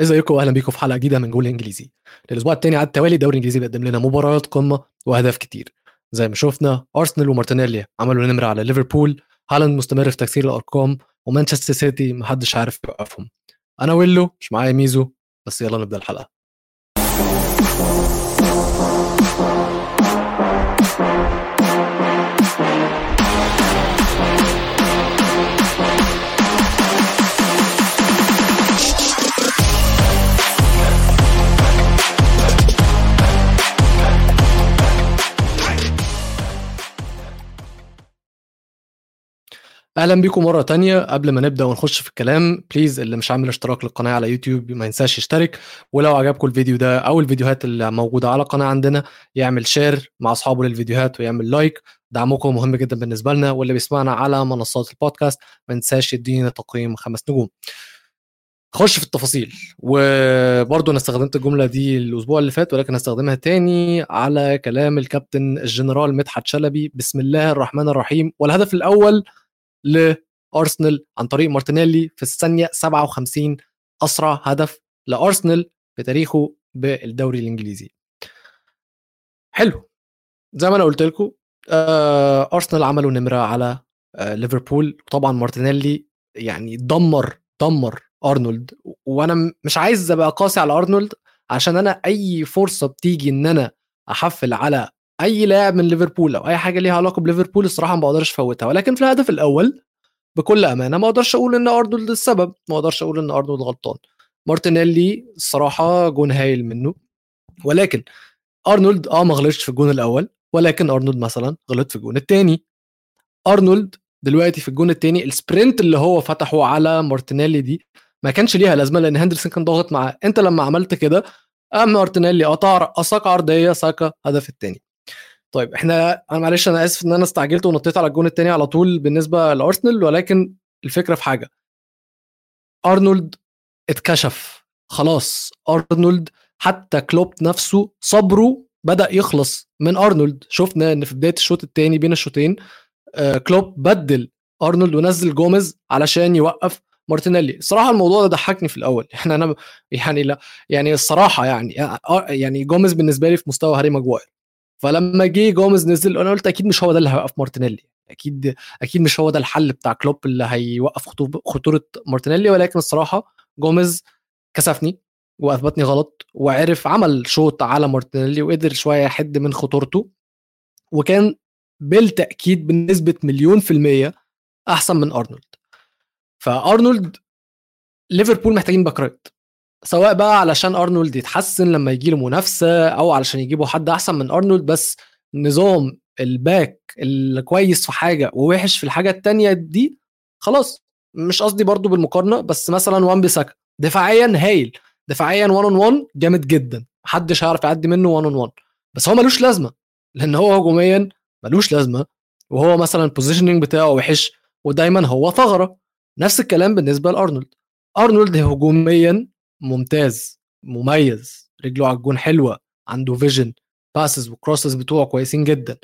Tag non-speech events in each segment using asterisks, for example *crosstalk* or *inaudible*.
ازيكم واهلا بيكم في حلقة جديدة من جول انجليزي. الأسبوع الثاني على التوالي الدوري الانجليزي بيقدم لنا مباريات قمة وأهداف كتير. زي ما شفنا أرسنال ومارتينيلي عملوا نمرة على ليفربول. هالاند مستمر في تكسير الأرقام ومانشستر سيتي محدش عارف يوقفهم. أنا ويلو مش معايا ميزو بس يلا نبدأ الحلقة. أهلا بيكم مرة تانية. قبل ما نبدأ ونخش في الكلام please اللي مش عامل اشتراك للقناة على يوتيوب ما ينساش يشترك. ولو عجبكم الفيديو ده أو الفيديوهات اللي موجودة على القناه عندنا يعمل share مع أصحابه للفيديوهات ويعمل like دعمكم مهم جدا بالنسبة لنا. واللي بيسمعنا على منصات البودكاست ما ينساش يدينا تقييم خمس نجوم. خش في التفاصيل. وبرضه أنا استخدمت الجملة دي الأسبوع اللي فات ولكن هستخدمها تاني على كلام الكابتن الجنرال مدحت شلبي. بسم الله الرحمن الرحيم. والهدف الأول لأرسنال عن طريق مارتينيلي في الثانية 57 أسرع هدف لأرسنال في تاريخه بالدوري الإنجليزي. حلو. زي ما أنا قلت لكم آه أرسنال عملوا نمرة على آه ليفربول. وطبعا مارتينيلي يعني دمر دمر أرنولد. وأنا مش عايز أبقى قاسي على أرنولد عشان أنا أي فرصة بتيجي إن أنا أحفل على أي لاعب من ليفربول أو أي حاجة ليها علاقة بليفربول الصراحة ما بقدرش أفوتها. ولكن في الهدف الأول بكل أمانة ما أقدرش أقول إن أرنولد السبب ما أقدرش أقول إن أرنولد غلطان. مارتينيلي الصراحة جون هايل منه. ولكن أرنولد آه ما غلطش في الجون الأول ولكن أرنولد مثلا غلط في الجون الثاني أرنولد دلوقتي في الجون الثاني ال sprint اللي هو فتحه على مارتينيلي دي ما كانش ليها لازمة لأن هندرسون كان ضاغط معاه. أنت لما عملت كده قام مارتينيلي قطع رقصك عرضية ساكا هدف الثاني طيب إحنا أنا معلش أنا آسف إن أنا استعجلت ونطيت على الجون الثاني على طول بالنسبة لأرسنال ولكن الفكرة في حاجة. أرنولد اتكشف. خلاص أرنولد حتى كلوب نفسه صبره بدأ يخلص من أرنولد. شفنا إن في بداية الشوط الثاني بين الشوطين آه كلوب بدل أرنولد ونزل جوميز علشان يوقف مارتينيلي. الصراحة الموضوع ده ضحكني في الأول. *laughs* يعني أنا يعني لا يعني الصراحة يعني يعني جوميز بالنسبة لي في مستوى هاري ماجواير. فلما جه جوميز نزل أنا قلت أكيد مش هو ده اللي هيوقف مارتينيلي. أكيد أكيد مش هو ده الحل بتاع كلوب اللي هيوقف خطورة مارتينيلي. ولكن الصراحة جوميز كسفني وأثبتني غلط وعرف عمل شوط على مارتينيلي وقدر شوية يحد من خطورته. وكان بالتأكيد بنسبة مليون في المية أحسن من أرنولد. فأرنولد ليفربول محتاجين back right. سواء بقى علشان أرنولد يتحسن لما يجي له منافسة أو علشان يجيبوا حد أحسن من أرنولد بس نظام ال back الكويس في حاجة ووحش في الحاجة التانية دي خلاص. مش قصدي برضو بالمقارنة بس مثلا وان بيساكا دفاعيا هايل دفاعيا 1 on 1 جامد جدا محدش هيعرف يعدي منه 1 on 1 بس هو ملوش لازمة لأن هو هجوميا ملوش لازمة وهو مثلا ال positioning بتاعه وحش ودايما هو ثغرة. نفس الكلام بالنسبة لأرنولد. أرنولد هجوميا ممتاز مميز رجله على الجون حلوة عنده vision passes و crosses بتوعه كويسين جدا.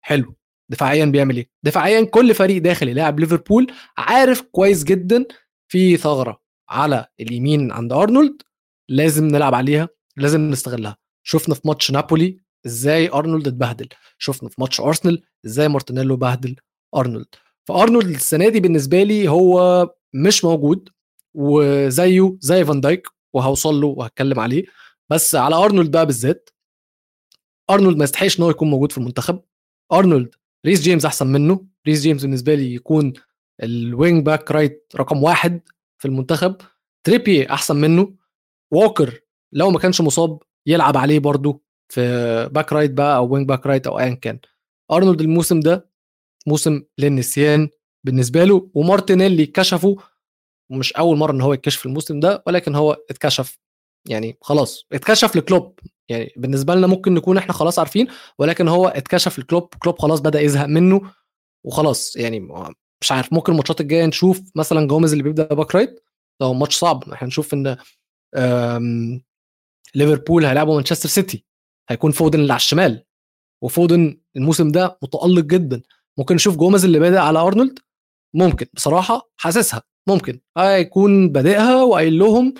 حلو. دفاعيا بيعمل إيه؟ دفاعيا كل فريق داخل يلاعب ليفربول عارف كويس جدا في ثغرة على اليمين عند أرنولد لازم نلعب عليها لازم نستغلها. شفنا في ماتش نابولي إزاي أرنولد اتبهدل. شفنا في ماتش أرسنال إزاي مارتينيلي بهدل أرنولد. فأرنولد السنة دي بالنسبة لي هو مش موجود وزيه زي فان دايك وهوصل له وهتكلم عليه. بس على أرنولد بقى بالذات أرنولد ما يستحقش إن هو يكون موجود في المنتخب. أرنولد ريس جيمس أحسن منه. ريس جيمس بالنسبة لي يكون ال wing back right رقم واحد في المنتخب. تريبير أحسن منه. ووكر لو ما كانش مصاب يلعب عليه برضه في back right بقى أو wing back right أو ايا كان. أرنولد الموسم ده موسم للنسيان بالنسبة له. ومارتينيلي كشفه ومش أول مرة إن هو يتكشف الموسم ده ولكن هو اتكشف. يعني خلاص اتكشف لكلوب. يعني بالنسبة لنا ممكن نكون إحنا خلاص عارفين ولكن هو اتكشف لكلوب كلوب خلاص بدأ يزهق منه وخلاص. يعني مش عارف ممكن الماتشات الجاية نشوف مثلا جوميز اللي بيبدأ back right. ده ماتش صعب. إحنا نشوف إن ليفربول هيلعبوا مانشستر سيتي. هيكون فودن اللي على الشمال. وفودن الموسم ده متألق جدا. ممكن نشوف جوميز اللي بادئ على أرنولد؟ ممكن. بصراحة حاسسها. ممكن. هيكون بادئها وقايل لهم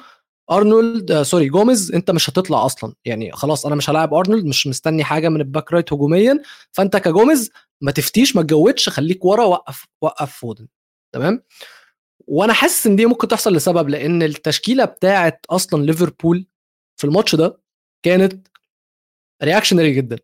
أرنولد آه sorry جوميز أنت مش هتطلع أصلا. يعني خلاص أنا مش هلاعب أرنولد مش مستني حاجة من ال back right هجوميا. فأنت كجوميز ما تفتيش ما تجودش خليك ورا وقف وقف فودن. تمام؟ وأنا حاسس إن دي ممكن تحصل لسبب لأن التشكيلة بتاعه أصلا ليفربول في الماتش ده كانت reactionary جدا.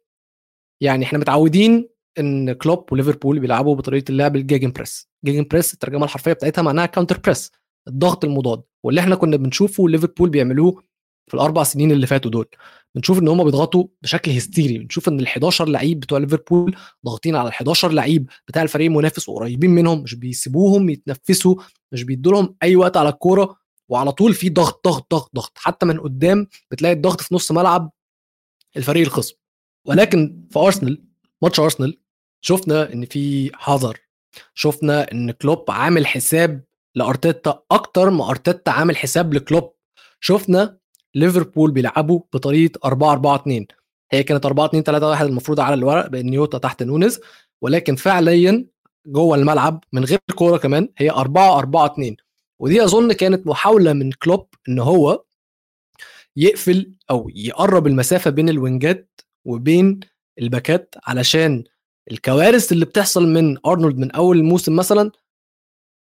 يعني إحنا متعودين إن كلوب وليفربول بيلعبوا بطريقة اللعب ال gegenpress. gegenpress الترجمة الحرفية بتاعتها معناها counter press الضغط المضاد. واللي إحنا كنا بنشوفه ليفربول بيعملوه في الأربع سنين اللي فاتوا دول. بنشوف إن هم بيضغطوا بشكل هستيري. بنشوف إن ال 11 لعيب بتوع ليفربول ضاغطين على ال 11 لعيب بتاع الفريق المنافس وقريبين منهم مش بيسيبوهم يتنفسوا مش بيدوا لهم أي وقت على الكورة وعلى طول في ضغط ضغط ضغط ضغط. حتى من قدام بتلاقي الضغط في نص ملعب الفريق الخصم. ولكن في أرسنال ماتش أرسنال شفنا إن في حذر شفنا إن كلوب عامل حساب لأرتيتا أكتر ما أرتيتا عامل حساب لكلوب شفنا ليفربول بيلعبوا بطريقة 4 4 2 هي كانت 4 2 3 1 المفروض على الورق بأن نيوتا تحت نونز ولكن فعليا جوه الملعب من غير كورة كمان هي 4 4 2 ودي أظن كانت محاولة من كلوب إن هو يقفل أو يقرب المسافة بين الوينجات وبين الباكات علشان الكوارث اللي بتحصل من أرنولد من أول الموسم مثلا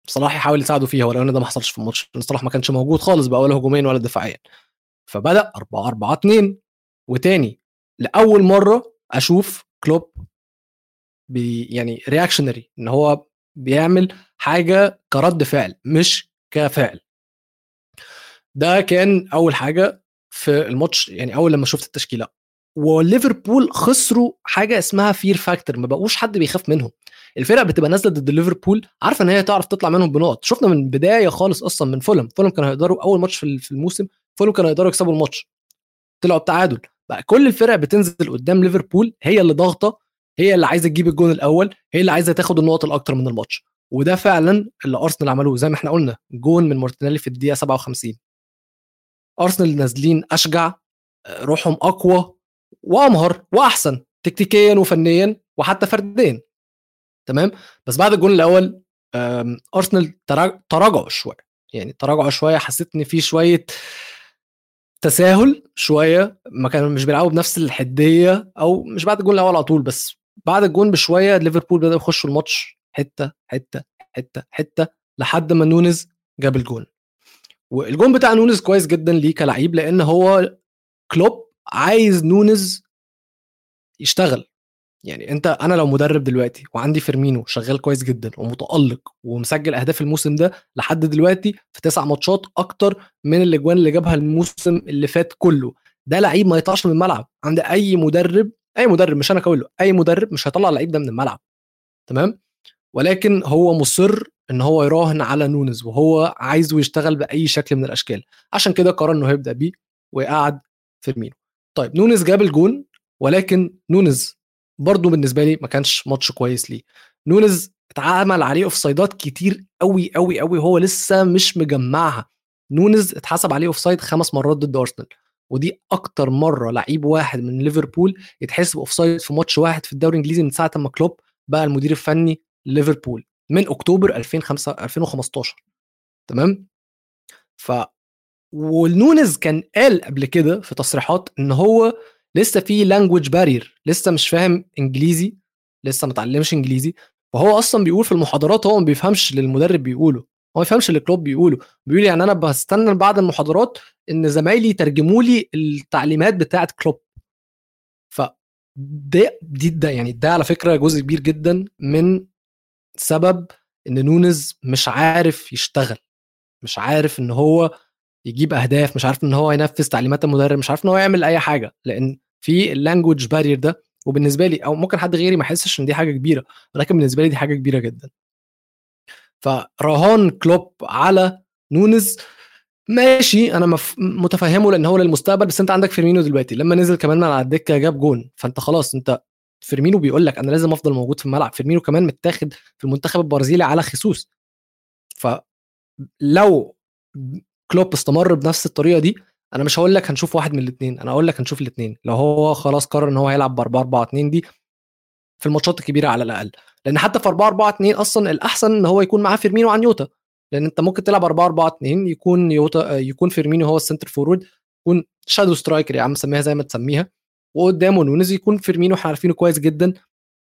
صلاح يحاول يساعده فيها ولو إن ده ما حصلش في الماتش صلاح ما كانش موجود خالص بقى ولا هجوميا ولا دفاعيا. فبدأ 4 4 2 وتاني لأول مرة أشوف كلوب بي يعني reactionary إن هو بيعمل حاجة كرد فعل مش كفعل. ده كان أول حاجة في الماتش يعني أول لما شفت التشكيلة. وليفربول خسروا حاجة اسمها fear factor ما بقوش حد بيخاف منهم. الفرق بتبقى نازلة ضد ليفربول عارفة إن هي تعرف تطلع منهم بنقط. شفنا من البداية خالص أصلا من فولم. فولم كانوا هيقدروا أول ماتش في الموسم فولم كانوا هيقدروا يكسبوا الماتش. طلعوا بتعادل. بقى كل الفرق بتنزل قدام ليفربول هي اللي ضاغطة هي اللي عايزة تجيب الجون الأول هي اللي عايزة تاخد النقط الأكتر من الماتش. وده فعلا اللي أرسنال عملوه. زي ما إحنا قلنا جون من مارتينيلي في الدقيقة 57 أرسنال نازلين أشجع روحهم أقوى. وأمهر وأحسن تكتيكيا وفنيا وحتى فرديا. تمام؟ بس بعد الجون الأول أرسنال تراجعوا شوية. يعني تراجعوا شوية حسيت إن في شوية تساهل شوية. ما كانوا مش بيلعبوا بنفس الحدية أو مش بعد الجون الأول على طول بس بعد الجون بشوية ليفربول بدأوا يخشوا الماتش حتة حتة حتة حتة لحد ما نونز جاب الجون. والجون بتاع نونز كويس جدا ليه كلعيب لأن هو كلوب عايز نونز يشتغل. يعني انت أنا لو مدرب دلوقتي وعندي فيرمينو شغال كويس جدا ومتألق ومسجل أهداف الموسم ده لحد دلوقتي في تسع ماتشات أكتر من الأجوان اللي جابها الموسم اللي فات كله ده لعيب ما يطلعش من الملعب. عند أي مدرب أي مدرب مش أنا كله أي مدرب مش هيطلع اللعيب ده من الملعب. تمام؟ ولكن هو مصر إن هو يراهن على نونز وهو عايزه يشتغل بأي شكل من الأشكال. عشان كده قرر إنه هيبدأ بيه ويقعد فيرمينو. طيب نونز جاب الجون ولكن نونز برضه بالنسبة لي ما كانش ماتش كويس ليه. نونز اتعمل عليه offside ات كتير قوي قوي قوي هو لسه مش مجمعها. نونز اتحسب عليه offside خمس مرات ضد أرسنال ودي أكتر مرة لعيب واحد من ليفربول يتحسب offside في ماتش واحد في الدوري الإنجليزي من ساعة ما كلوب بقى المدير الفني ليفربول من أكتوبر 2005 2015 تمام؟ ف ونونز كان قال قبل كده في تصريحات إن هو لسه في language barrier لسه مش فاهم إنجليزي لسه ما اتعلمش إنجليزي. وهو أصلا بيقول في المحاضرات هو ما بيفهمش اللي المدرب بيقوله هو ما بيفهمش اللي كلوب بيقوله. بيقول يعني أنا بستنى بعد المحاضرات إن زمايلي يترجموا لي التعليمات بتاعه كلوب. ف ده دي ده يعني ده على فكرة جزء كبير جدا من سبب إن نونز مش عارف يشتغل مش عارف إن هو يجيب أهداف مش عارف إن هو ينفذ تعليمات المدرب مش عارف إن هو يعمل أي حاجة. لأن في ال language barrier ده وبالنسبة لي أو ممكن حد غيري ما يحسش إن دي حاجة كبيرة ولكن بالنسبة لي دي حاجة كبيرة جدا. فرهان كلوب على نونز ماشي أنا مف... متفهمه لأن هو للمستقبل بس أنت عندك فيرمينو دلوقتي. لما نزل كمان على الدكة جاب جون. فأنت خلاص أنت فيرمينو بيقول لك أنا لازم أفضل موجود في الملعب. فيرمينو كمان متاخد في المنتخب البرازيلي على خصوص فلو كلوب استمر بنفس الطريقة دي أنا مش هقول لك هنشوف واحد من الاثنين أنا هقول لك هنشوف الاثنين لو هو خلاص قرر إن هو هيلعب ب 4 4 2 دي في الماتشات الكبيرة على الأقل. لأن حتى في 4 4 2 أصلا الأحسن إن هو يكون معاه فيرمينو عن يوتا لأن أنت ممكن تلعب 4 4 2 يكون يوتا يكون فيرمينيو هو ال centre forward يكون shadow striker يا عم سميها زي ما تسميها. وقدامه نونيز يكون فيرمينو إحنا عارفينه كويس جدا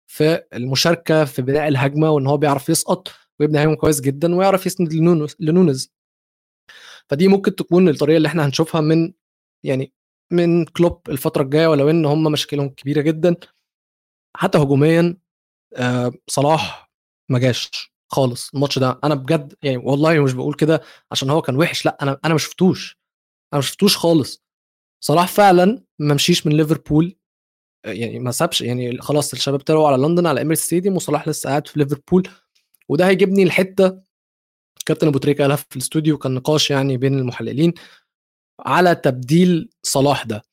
في المشاركة في بناء الهجمة وإن هو بيعرف يسقط ويبني هجمة كويس جدا ويعرف يسند لنونز فدي ممكن تكون الطريقة اللي إحنا هنشوفها من يعني من كلوب الفترة الجاية ولو إن هم مشاكلهم كبيرة جدا. حتى هجوميا آه صلاح ما جاش خالص الماتش ده. أنا بجد يعني والله مش بقول كده عشان هو كان وحش لا أنا أنا ما شفتوش. أنا ما شفتوش خالص. صلاح فعلا ما مشيش من ليفربول. يعني ما سابش يعني خلاص الشباب طلعوا على لندن على Emirates Stadium وصلاح لسه قاعد في ليفربول. وده هيجيبني لحتة كابتن أبو تريكة قالها في الاستوديو كان نقاش يعني بين المحللين على تبديل صلاح ده.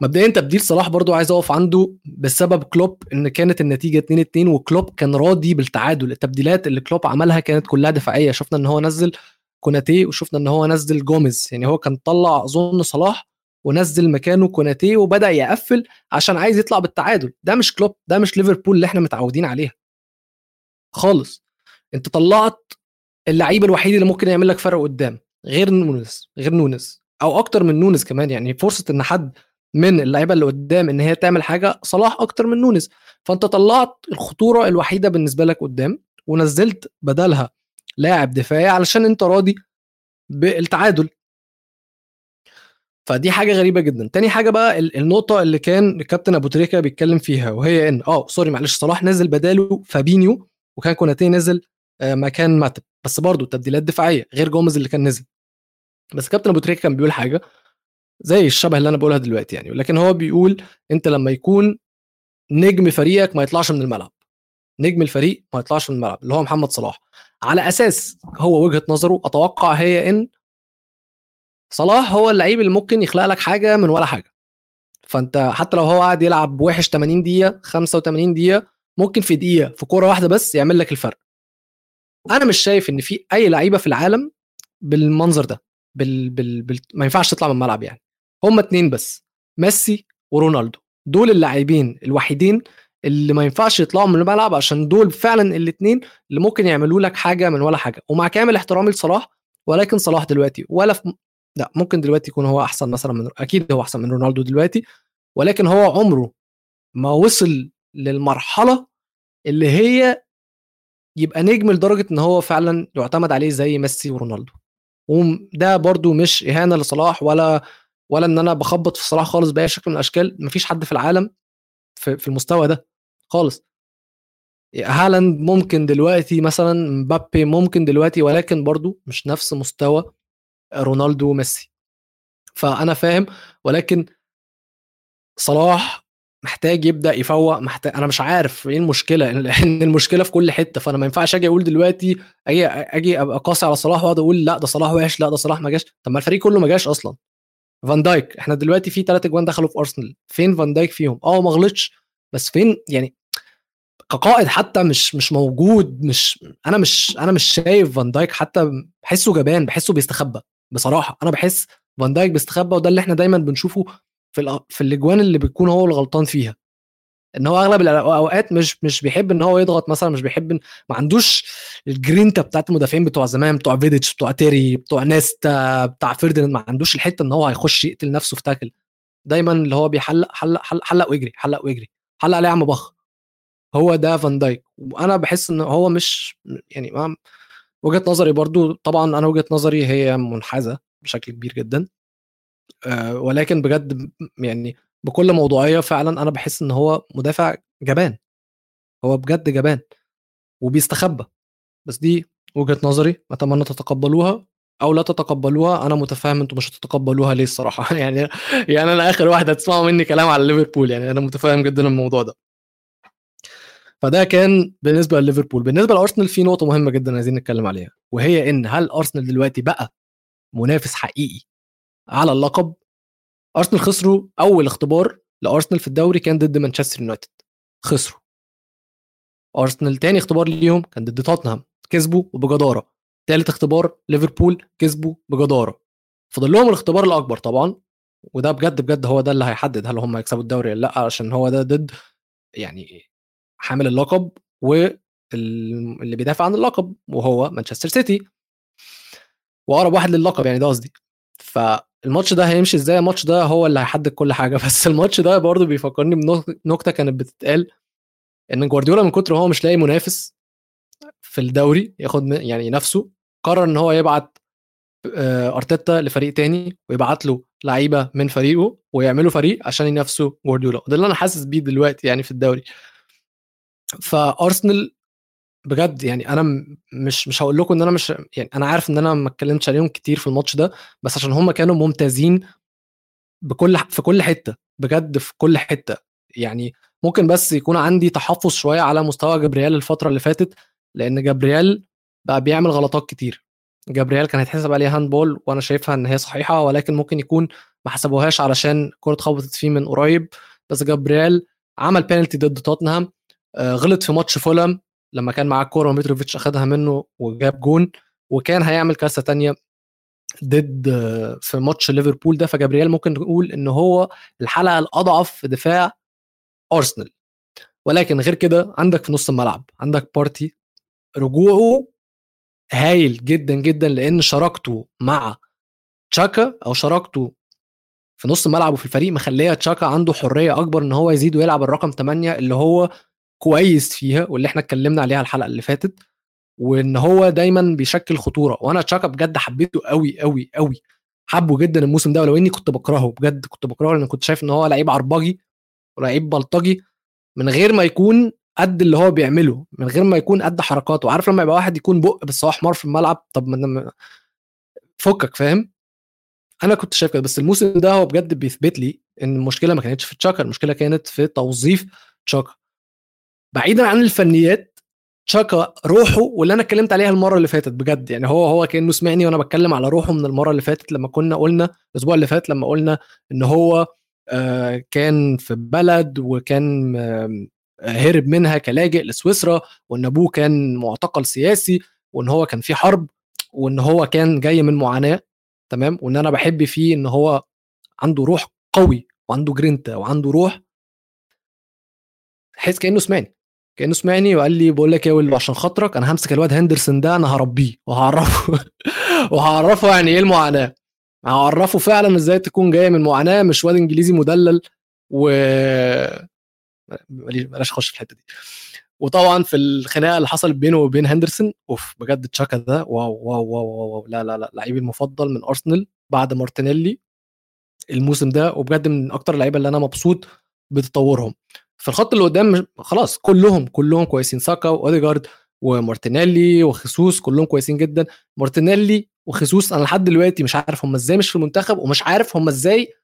مبدئيا تبديل صلاح برضو عايز أقف عنده بسبب كلوب إن كانت النتيجة 2 2 وكلوب كان راضي بالتعادل. التبديلات اللي كلوب عملها كانت كلها دفاعية. شفنا إن هو نزل كوناتي وشفنا إن هو نزل جوميز. يعني هو كان طلع أظن صلاح ونزل مكانه كوناتي وبدأ يقفل عشان عايز يطلع بالتعادل. ده مش كلوب ده مش ليفربول اللي إحنا متعودين عليها. خالص. أنت طلعت اللعيب الوحيد اللي ممكن يعمل لك فرق قدام غير نونس غير نونس أو أكتر من نونس كمان يعني فرصة إن حد من اللعيبة اللي قدام إن هي تعمل حاجة صلاح أكتر من نونس فأنت طلعت الخطورة الوحيدة بالنسبة لك قدام ونزلت بدلها لاعب دفاعي علشان أنت راضي بالتعادل. فدي حاجة غريبة جدا. تاني حاجة بقى النقطة اللي كان الكابتن أبو تريكة بيتكلم فيها وهي إن آه sorry معلش صلاح نزل بداله فابينيو وكان كوناتي نزل آه، مكان ماتب. بس برضه تبديلات دفاعية غير جوميز اللي كان نزل. بس كابتن أبو تريكة كان بيقول حاجة زي الشبه اللي أنا بقولها دلوقتي يعني ولكن هو بيقول أنت لما يكون نجم فريقك ما يطلعش من الملعب. نجم الفريق ما يطلعش من الملعب اللي هو محمد صلاح. على أساس هو وجهة نظره أتوقع هي إن صلاح هو اللعيب اللي ممكن يخلق لك حاجة من ولا حاجة. فأنت حتى لو هو قاعد يلعب وحش 80 دقيقة 85 دقيقة ممكن في دقيقة في كورة واحدة بس يعمل لك الفرق. أنا مش شايف إن في أي لعيبة في العالم بالمنظر ده بال... بال... بال... ما ينفعش تطلع من الملعب يعني. هم اتنين بس ميسي ورونالدو. دول اللاعبين الوحيدين اللي ما ينفعش يطلعوا من الملعب عشان دول فعلا الاثنين اللي ممكن يعملوا لك حاجة من ولا حاجة. ومع كامل احترامي لصلاح ولكن صلاح دلوقتي ولا في لا ممكن دلوقتي يكون هو أحسن مثلا من أكيد هو أحسن من رونالدو دلوقتي ولكن هو عمره ما وصل للمرحلة اللي هي يبقى نجم لدرجة إن هو فعلا يعتمد عليه زي ميسي ورونالدو. وده برضو مش إهانة لصلاح ولا ولا إن أنا بخبط في صلاح خالص بأي شكل من الأشكال. مفيش حد في العالم في, في المستوى ده خالص. هالاند ممكن دلوقتي مثلا مبابي ممكن دلوقتي ولكن برضو مش نفس مستوى رونالدو وميسي. فأنا فاهم ولكن صلاح محتاج يبدأ يفوق محتاج أنا مش عارف إيه المشكلة *laughs* إن المشكلة في كل حتة فأنا ما ينفعش أجي أقول دلوقتي أجي أجي أبقى قاسي على صلاح وأقعد أقول لأ ده صلاح وحش لأ ده صلاح ما جاش. طب ما الفريق كله ما جاش أصلا. فان دايك إحنا دلوقتي في ثلاث اجوان دخلوا في أرسنال فين فان دايك فيهم؟ آه ما غلطش بس فين يعني كقائد حتى مش مش موجود مش أنا مش أنا مش شايف فان دايك حتى بحسه جبان بحسه بيستخبى بصراحة. أنا بحس فان دايك بيستخبى وده اللي إحنا دايما بنشوفه في في الأجوان اللي بيكون هو الغلطان فيها. إن هو أغلب الاوقات مش مش بيحب إن هو يضغط مثلا مش بيحب ما عندوش الجرينتا بتاعت المدافعين بتوع زمان بتوع فيديتش بتوع تيري بتوع نيستا بتاع فيرديناند ما عندوش الحتة إن هو هيخش يقتل نفسه في tackle. دايما اللي هو بيحلق حلق حلق, حلق ويجري حلق ويجري حلق عليه يا عم بخ. هو ده فان دايك. وأنا بحس إن هو مش يعني وجهة نظري برضو طبعا أنا وجهة نظري هي منحازة بشكل كبير جدا. ولكن بجد يعني بكل موضوعية فعلا أنا بحس إن هو مدافع جبان. هو بجد جبان وبيستخبى. بس دي وجهة نظري أتمنى تتقبلوها أو لا تتقبلوها. أنا متفاهم أنتم مش هتتقبلوها ليه الصراحة. *laughs* يعني يعني أنا آخر واحد هتسمعوا مني كلام على ليفربول. يعني أنا متفاهم جدا الموضوع ده. فده كان بالنسبة لليفربول. بالنسبة لأرسنال في نقطة مهمة جدا عايزين نتكلم عليها وهي إن هل أرسنال دلوقتي بقى منافس حقيقي؟ على اللقب. أرسنال خسروا أول اختبار لأرسنال في الدوري كان ضد مانشستر يونايتد. خسروا. أرسنال تاني اختبار ليهم كان ضد توتنهام كسبوا وبجداره تالت اختبار ليفربول كسبوا بجدارة. فضل لهم الاختبار الأكبر طبعا وده بجد بجد هو ده اللي هيحدد هل هم هيكسبوا الدوري ولا لأ عشان هو ده ضد يعني حامل اللقب واللي بيدافع عن اللقب وهو مانشستر سيتي. وأقرب واحد للقب يعني ده قصدي. فالماتش ده هيمشي إزاي؟ الماتش ده هو اللي هيحدد كل حاجة. *laughs* بس الماتش ده برضه بيفكرني بنكته كانت بتتقال إن جوارديولا من كتر هو مش لاقي منافس في الدوري ياخد يعني نفسه قرر إن هو يبعت آه، أرتيتا لفريق تاني ويبعت له لعيبة من فريقه ويعملوا فريق عشان ينافسوا جوارديولا. ده اللي أنا حاسس بيه دلوقتي يعني في الدوري. فأرسنال بجد يعني أنا مش مش هقول لكم إن أنا مش يعني أنا عارف إن أنا ما اتكلمتش عليهم كتير في الماتش ده بس عشان هم كانوا ممتازين بكل في كل حتة بجد في كل حتة. يعني ممكن بس يكون عندي تحفظ شوية على مستوى جبريال الفترة اللي فاتت لأن جبريال بقى بيعمل غلطات كتير. جابرييل كان هيتحسب عليه handball وأنا شايفها إن هي صحيحة ولكن ممكن يكون ما حسبوهاش علشان كرة خبطت فيه من قريب. بس جابرييل عمل بينالتي ضد توتنهام آه، غلط في ماتش فولام لما كان معاه الكورة ومتروفيتش أخدها منه وجاب جون وكان هيعمل كارثة تانية ضد آه، في ماتش ليفربول ده. فجابرييل ممكن نقول إن هو الحلقة الأضعف في دفاع أرسنال. ولكن غير كده عندك في نص الملعب عندك بارتي رجوعه هايل جدا جدا لأن شراكته مع تشاكا أو شراكته في نص ملعبه في الفريق مخلية تشاكا عنده حرية أكبر إن هو يزيد ويلعب الرقم 8 اللي هو كويس فيها واللي إحنا اتكلمنا عليها الحلقة اللي فاتت وإن هو دايما بيشكل خطورة. وأنا تشاكا بجد حبيته قوي قوي قوي حبه جدا الموسم ده ولو إني كنت بكرهه بجد كنت بكرهه لأن كنت شايف إن هو لعيب عربجي ولعيب بلطجي من غير ما يكون قد اللي هو بيعمله من غير ما يكون قد حركاته. عارف لما يبقى واحد يكون بق بس هو حمار في الملعب؟ طب من فكك فاهم؟ أنا كنت شايف كده. بس الموسم ده هو بجد بيثبت لي إن المشكلة ما كانتش في تشاكا المشكلة كانت في توظيف تشاكا. بعيدا عن الفنيات تشاكا روحه واللي أنا اتكلمت عليها المرة اللي فاتت بجد. يعني هو هو كأنه سمعني وأنا بتكلم على روحه من المرة اللي فاتت لما كنا قلنا الأسبوع اللي فات لما قلنا إن هو آه، كان في بلد وكان هرب منها كلاجئ لسويسرا وإن أبوه كان معتقل سياسي وإن هو كان في حرب وإن هو كان جاي من معاناة تمام؟ وإن أنا بحب فيه إن هو عنده روح قوي وعنده جرينتا وعنده روح حس كأنه سمعني. كأنه سمعني وقال لي بقول لك إيه عشان خاطرك أنا همسك الواد هندرسون ده أنا هربيه وهعرفه *laughs* وهعرفه يعني إيه المعاناة هعرفه فعلا إزاي تكون جاية من معاناة مش واد إنجليزي مدلل و بلاش اخش في الحتة دي وطبعا في الخناقة اللي حصلت بينه وبين هندرسون أوف بجد تشاكا ده wow wow wow, wow. لا لا لا لعيبي المفضل من أرسنال بعد مارتينيلي الموسم ده وبجد من أكتر اللعيبة اللي أنا مبسوط بتطورهم في الخط اللي قدام خلاص كلهم كلهم كويسين ساكا وأوديجارد ومارتينيلي وخيسوس كلهم كويسين جدا. مارتينيلي وخيسوس أنا لحد دلوقتي مش عارف هم إزاي مش في المنتخب ومش عارف هم إزاي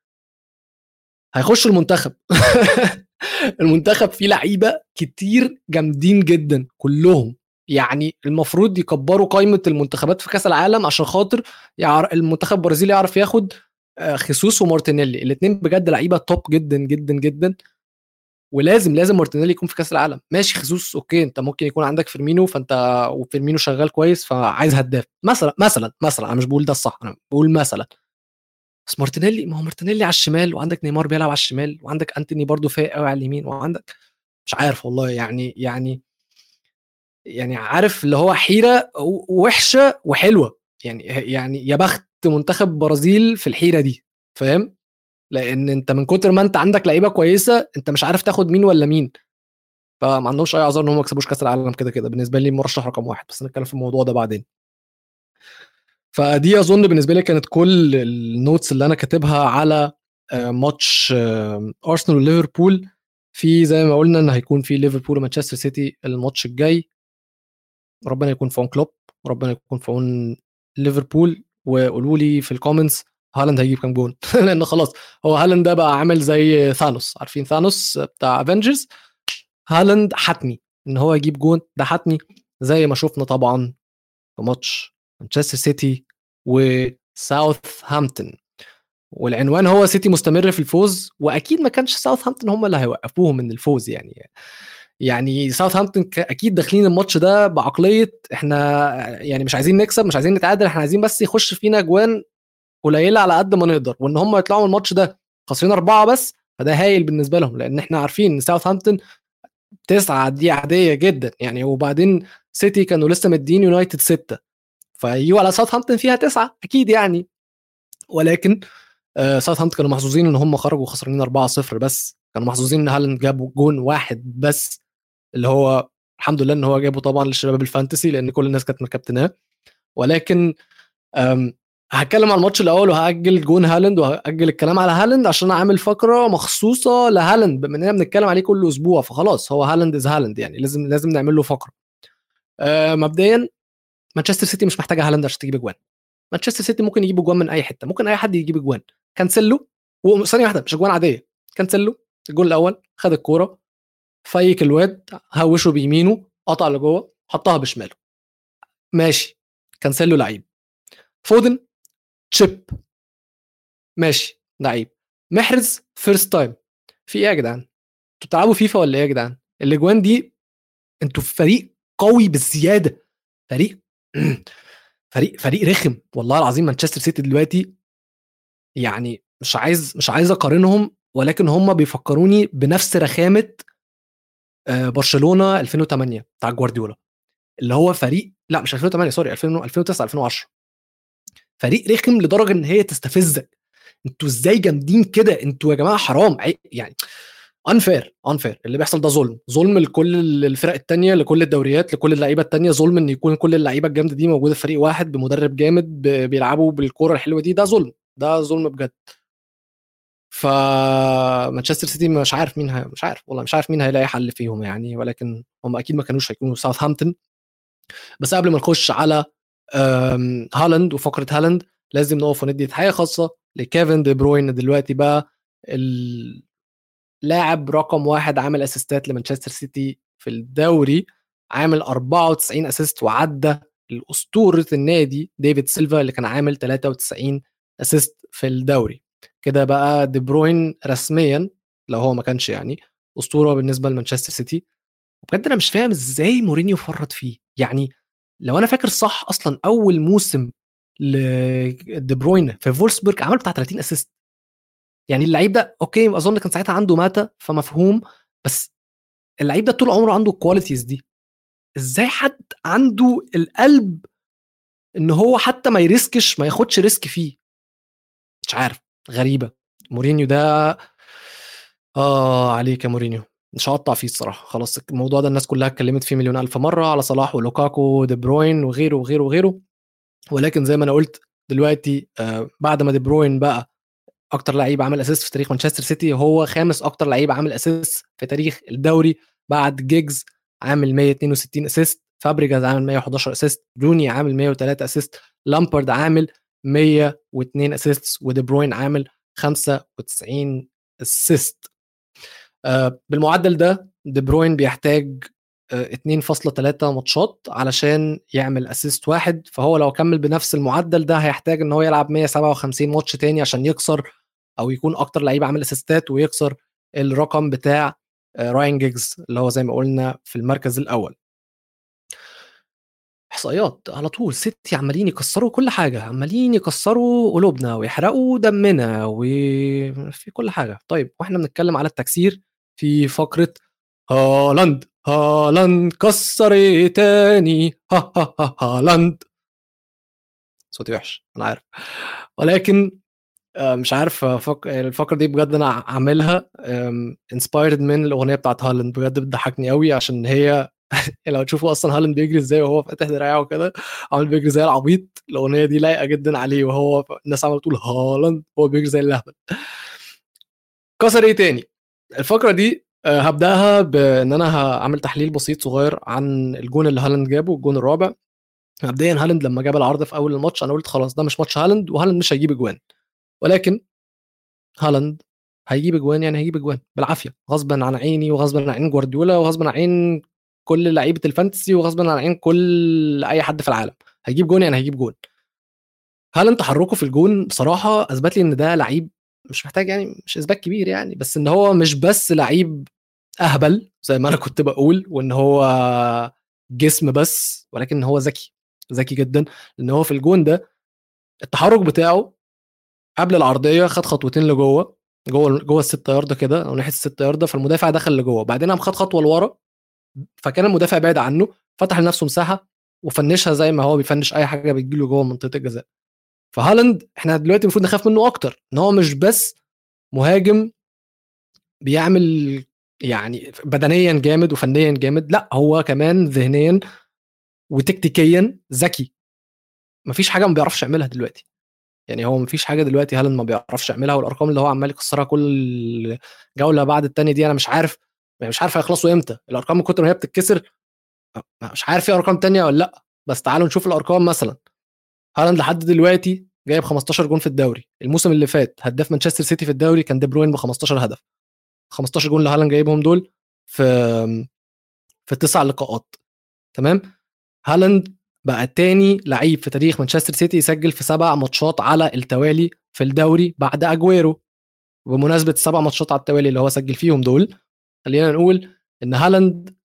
هيخشوا المنتخب. *laughs* المنتخب فيه لعيبة كتير جامدين جدا كلهم. يعني المفروض يكبروا قائمة المنتخبات في كأس العالم عشان خاطر يعر... المنتخب البرازيلي يعرف ياخد آه، خيسوس ومارتينيلي. الاثنين بجد لعيبة top جدا جدا جدا. ولازم لازم مارتينيلي يكون في كأس العالم. ماشي خيسوس okay أنت ممكن يكون عندك فيرمينو فأنت وفيرمينو شغال كويس فعايز هداف. مثلا مثلا مثلا أنا مش بقول ده الصح أنا بقول مثلا. بس مارتينيلي ما هو مارتينيلي على الشمال وعندك نيمار بيلعب على الشمال وعندك أنتوني برضو فايق قوي على اليمين وعندك مش عارف والله يعني يعني يعني عارف اللي هو حيرة وحشة وحلوة. يعني يعني يا بخت منتخب برازيل في الحيرة دي فاهم؟ لأن أنت من كتر ما أنت عندك لعيبة كويسة أنت مش عارف تاخد مين ولا مين. فما عندهمش أي أعذار إن هم ما يكسبوش كأس العالم كده كده. بالنسبة لي مرشح رقم واحد. بس نتكلم في الموضوع ده بعدين. فدي أظن بالنسبة لي كانت كل ال notes اللي أنا كاتبها على آه، ماتش آه، أرسنال وليفربول في زي ما قلنا إن هيكون في ليفربول ومانشستر سيتي الماتش الجاي. ربنا يكون في عون كلوب وربنا يكون في عون ليفربول. وقولوا لي في ال comments هالاند هيجيب كام جون؟ *laughs* لأن خلاص هو هالاند ده بقى عامل زي ثانوس. عارفين ثانوس بتاع Avengers هالاند حتمي إن هو يجيب جون ده حتمي. زي ما شفنا طبعا في ماتش مانشستر سيتي وساوثهامبتون والعنوان هو سيتي مستمر في الفوز وأكيد ما كانش ساوثهامبتون هم اللي هيوقفوهم من الفوز يعني. يعني ساوثهامبتون أكيد داخلين الماتش ده بعقلية إحنا يعني مش عايزين نكسب مش عايزين نتعادل إحنا عايزين بس يخش فينا اجوان قليلة على قد ما نقدر وإن هم يطلعوا من الماتش ده خاسرين أربعة بس فده هايل بالنسبة لهم لأن إحنا عارفين إن ساوثهامبتون تسعة دي عادية جدا يعني وبعدين سيتي كانوا لسه مدين يونايتد ستة. فيجوا على ساوثهامبتون فيها تسعة؟ أكيد يعني. ولكن آه ساوثهامبتون كانوا محظوظين إن هم خرجوا خسرانين 4-0 بس. كانوا محظوظين إن هالاند جابوا جون واحد بس اللي هو الحمد لله إن هو جابه طبعا للشباب ال fantasy لأن كل الناس كانت مكابتناه. ولكن هتكلم على الماتش الأول وهأجل جون هالاند وهأجل الكلام على هالاند عشان أعمل فقرة مخصوصة لهالاند بما إننا بنتكلم عليه كل أسبوع فخلاص هو هالاند is هالاند يعني لازم لازم نعمل له فقرة. أه مبدئيا مانشستر سيتي مش محتاجة هالاند عشان تجيب اجوان مانشستر سيتي ممكن يجيب اجوان من أي حتة ممكن أي حد يجيب اجوان كانسلو وثانيه واحدة مش اجوان عادية. كانسلو الجول الأول خد الكورة fake الواد هوشه بيمينه قطع لجوه حطها بشماله. ماشي. كانسلو لعيب. فودن chip ماشي لعيب. محرز first time في إيه يا جدعان؟ أنتوا بتلعبوا فيفا ولا إيه يا جدعان؟ الأجوان دي أنتوا فريق قوي بالزياده فريق *clears throat* فريق فريق رخم. والله العظيم مانشستر سيتي دلوقتي يعني مش عايز مش عايز أقارنهم ولكن هم بيفكروني بنفس رخامة آه، برشلونة 2008 بتاع جوارديولا. اللي هو فريق لا مش 2008 سوري 2009 2010 فريق رخم لدرجة إن هي تستفزك. أنتوا إزاي جامدين كده؟ أنتوا يا جماعة حرام. يعني unfair unfair اللي بيحصل ده ظلم. ظلم لكل الفرق التانية لكل الدوريات لكل اللعيبة التانية. ظلم إن يكون كل اللعيبة الجامدة دي موجودة في فريق واحد بمدرب جامد بيلعبوا بالكورة الحلوة دي. ده ظلم. ده ظلم بجد. ف مانشستر سيتي مش عارف مين مش عارف. والله مش عارف مين هيلاقي حل فيهم يعني. ولكن هم أكيد ما كانوش هيكونوا ساوثهامبتون. بس قبل ما نخش على هالاند وفقرة هالاند لازم نقف وندي تحية خاصة لكيفن دي بروين دلوقتي بقى اللاعب رقم واحد عامل أسيستات لمانشستر سيتي في الدوري عامل 94 assist وعدى الاسطوره النادي ديفيد سيلفا اللي كان عامل 93 assist في الدوري. كده بقى دي بروين رسميا لو هو ما كانش يعني أسطورة بالنسبة لمانشستر سيتي. وبجد أنا مش فاهم إزاي مورينيو فرط فيه. يعني لو أنا فاكر صح أصلا أول موسم لدي بروين في فولسبورج عمل بتاع 30 assist يعني اللعيب ده okay أظن كان ساعتها عنده ماتا فمفهوم بس اللعيب ده طول عمره عنده ال qualities دي. إزاي حد عنده القلب إن هو حتى ما يريسكش ما ياخدش risk فيه؟ مش عارف غريبة. مورينيو ده آه عليك يا مورينيو. مش هقطع فيه الصراحة. خلاص الموضوع ده الناس كلها اتكلمت فيه مليون ألف مرة على صلاح ولوكاكو ودي بروين وغيره وغيره وغيره. ولكن زي ما أنا قلت دلوقتي آه بعد ما دي بروين بقى أكتر لعيب عمل assist في تاريخ مانشستر سيتي هو خامس أكتر لعيب عمل assist في تاريخ الدوري بعد جيجز عامل 162 assist فابريجاز عامل 111 assist روني عامل 103 assist لامبارد عامل 102 assist ودي بروين عامل 95 assist. بالمعدل ده دي بروين بيحتاج 2.3 آه، ماتشات علشان يعمل assist واحد فهو لو كمل بنفس المعدل ده هيحتاج إن هو يلعب 157 ماتش تاني عشان يكسر أو يكون أكتر لعيب عامل اسيستات ويكسر الرقم بتاع آه، راين جيجز اللي هو زي ما قلنا في المركز الأول. إحصائيات على طول سيتي عمالين يكسروا كل حاجة عمالين يكسروا قلوبنا ويحرقوا دمنا وفي كل حاجة. طيب وإحنا بنتكلم على التكسير في فقرة هالاند هالاند كسر إيه تاني ها ها ها هالاند. صوتي وحش أنا عارف. ولكن آه، مش عارف الفقرة دي بجد أنا عاملها inspired من الأغنية بتاعت هالاند. بجد بتضحكني قوي عشان هي *laughs* لو تشوفوا أصلا هالاند بيجري إزاي وهو فاتح دراعه وكده عامل بيجري زي العبيط. الأغنية دي لايقة جدا عليه وهو الناس عمالة تقول هالاند هو بيجري زي الأهبل. كسر إيه تاني؟ الفقرة دي آه، هبدأها بإن أنا هعمل تحليل بسيط صغير عن الجون اللي هالاند جابه الجون الرابع. مبدئيا هالاند لما جاب العارضة في أول الماتش أنا قلت خلاص ده مش ماتش هالاند وهالاند مش هيجيب اجوان ولكن هالاند هيجيب اجوان يعني هيجيب اجوان بالعافية. غصبا عن عيني وغصبا عن عين جوارديولا وغصبا عن عين كل لعيبة ال Fantasy وغصبا عن عين كل أي حد في العالم. هيجيب جون يعني هيجيب جون. هالاند تحركه في الجون بصراحه أثبت لي إن ده لعيب مش محتاج يعني مش إثبات كبير يعني بس إن هو مش بس لعيب أهبل زي ما أنا كنت بقول وإن هو جسم بس ولكن هو ذكي ذكي جدا لأن هو في الجون ده التحرك بتاعه قبل العرضية خد خطوتين لجوه جوه جوه الست ياردة كده أو ناحية الست ياردة فالمدافع دخل لجوه بعدين قام خد خطوة لورا فكان المدافع بعيد عنه فتح لنفسه مساحة وفنشها زي ما هو بيفنش أي حاجة بتجيله جوه منطقة الجزاء. فهالاند إحنا دلوقتي المفروض نخاف منه أكتر إن هو مش بس مهاجم بيعمل يعني بدنيا جامد وفنيا جامد لأ هو كمان ذهنيا وتكتيكيا ذكي. مفيش حاجة ما بيعرفش يعملها دلوقتي. يعني هو مفيش حاجة دلوقتي هالاند ما بيعرفش يعملها والأرقام اللي هو عمال يكسرها كل جولة بعد الثانية دي أنا مش عارف يعني مش عارف هيخلصوا إمتى. الأرقام من كتر ما هي بتتكسر مش عارف في أرقام تانية ولا لأ بس تعالوا نشوف الأرقام مثلا. هالاند لحد دلوقتي جايب 15 جون في الدوري. الموسم اللي فات هداف مانشستر سيتي في الدوري كان دي بروين ب 15 هدف. 15 جون اللي هالاند جايبهم دول في في تسع لقاءات. تمام؟ هالاند بقى تاني لعيب في تاريخ مانشستر سيتي يسجل في سبع ماتشات على التوالي في الدوري بعد أجويرو. بمناسبة السبع ماتشات على التوالي اللي هو سجل فيهم دول خلينا نقول إن هالاند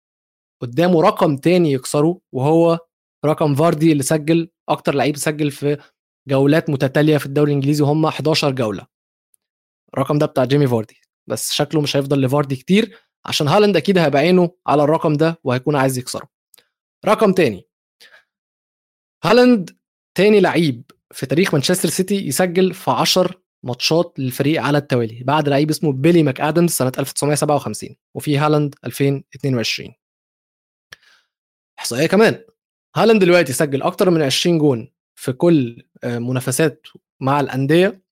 قدامه رقم تاني يكسره وهو رقم فاردي اللي سجل أكتر لعيب سجل في جولات متتالية في الدوري الإنجليزي وهم 11 جولة. الرقم ده بتاع جيمي فاردي. بس شكله مش هيفضل لفاردي كتير عشان هالاند أكيد هيبقى عينه على الرقم ده وهيكون عايز يكسره. رقم تاني. هالاند تاني لعيب في تاريخ مانشستر سيتي يسجل في 10 ماتشات للفريق على التوالي بعد لعيب اسمه بيلي ماك ادمز سنه 1957 وفي هالاند 2022 إحصائية كمان. هالاند دلوقتي سجل أكتر من 20 جون في كل آه، منافسات مع الأندية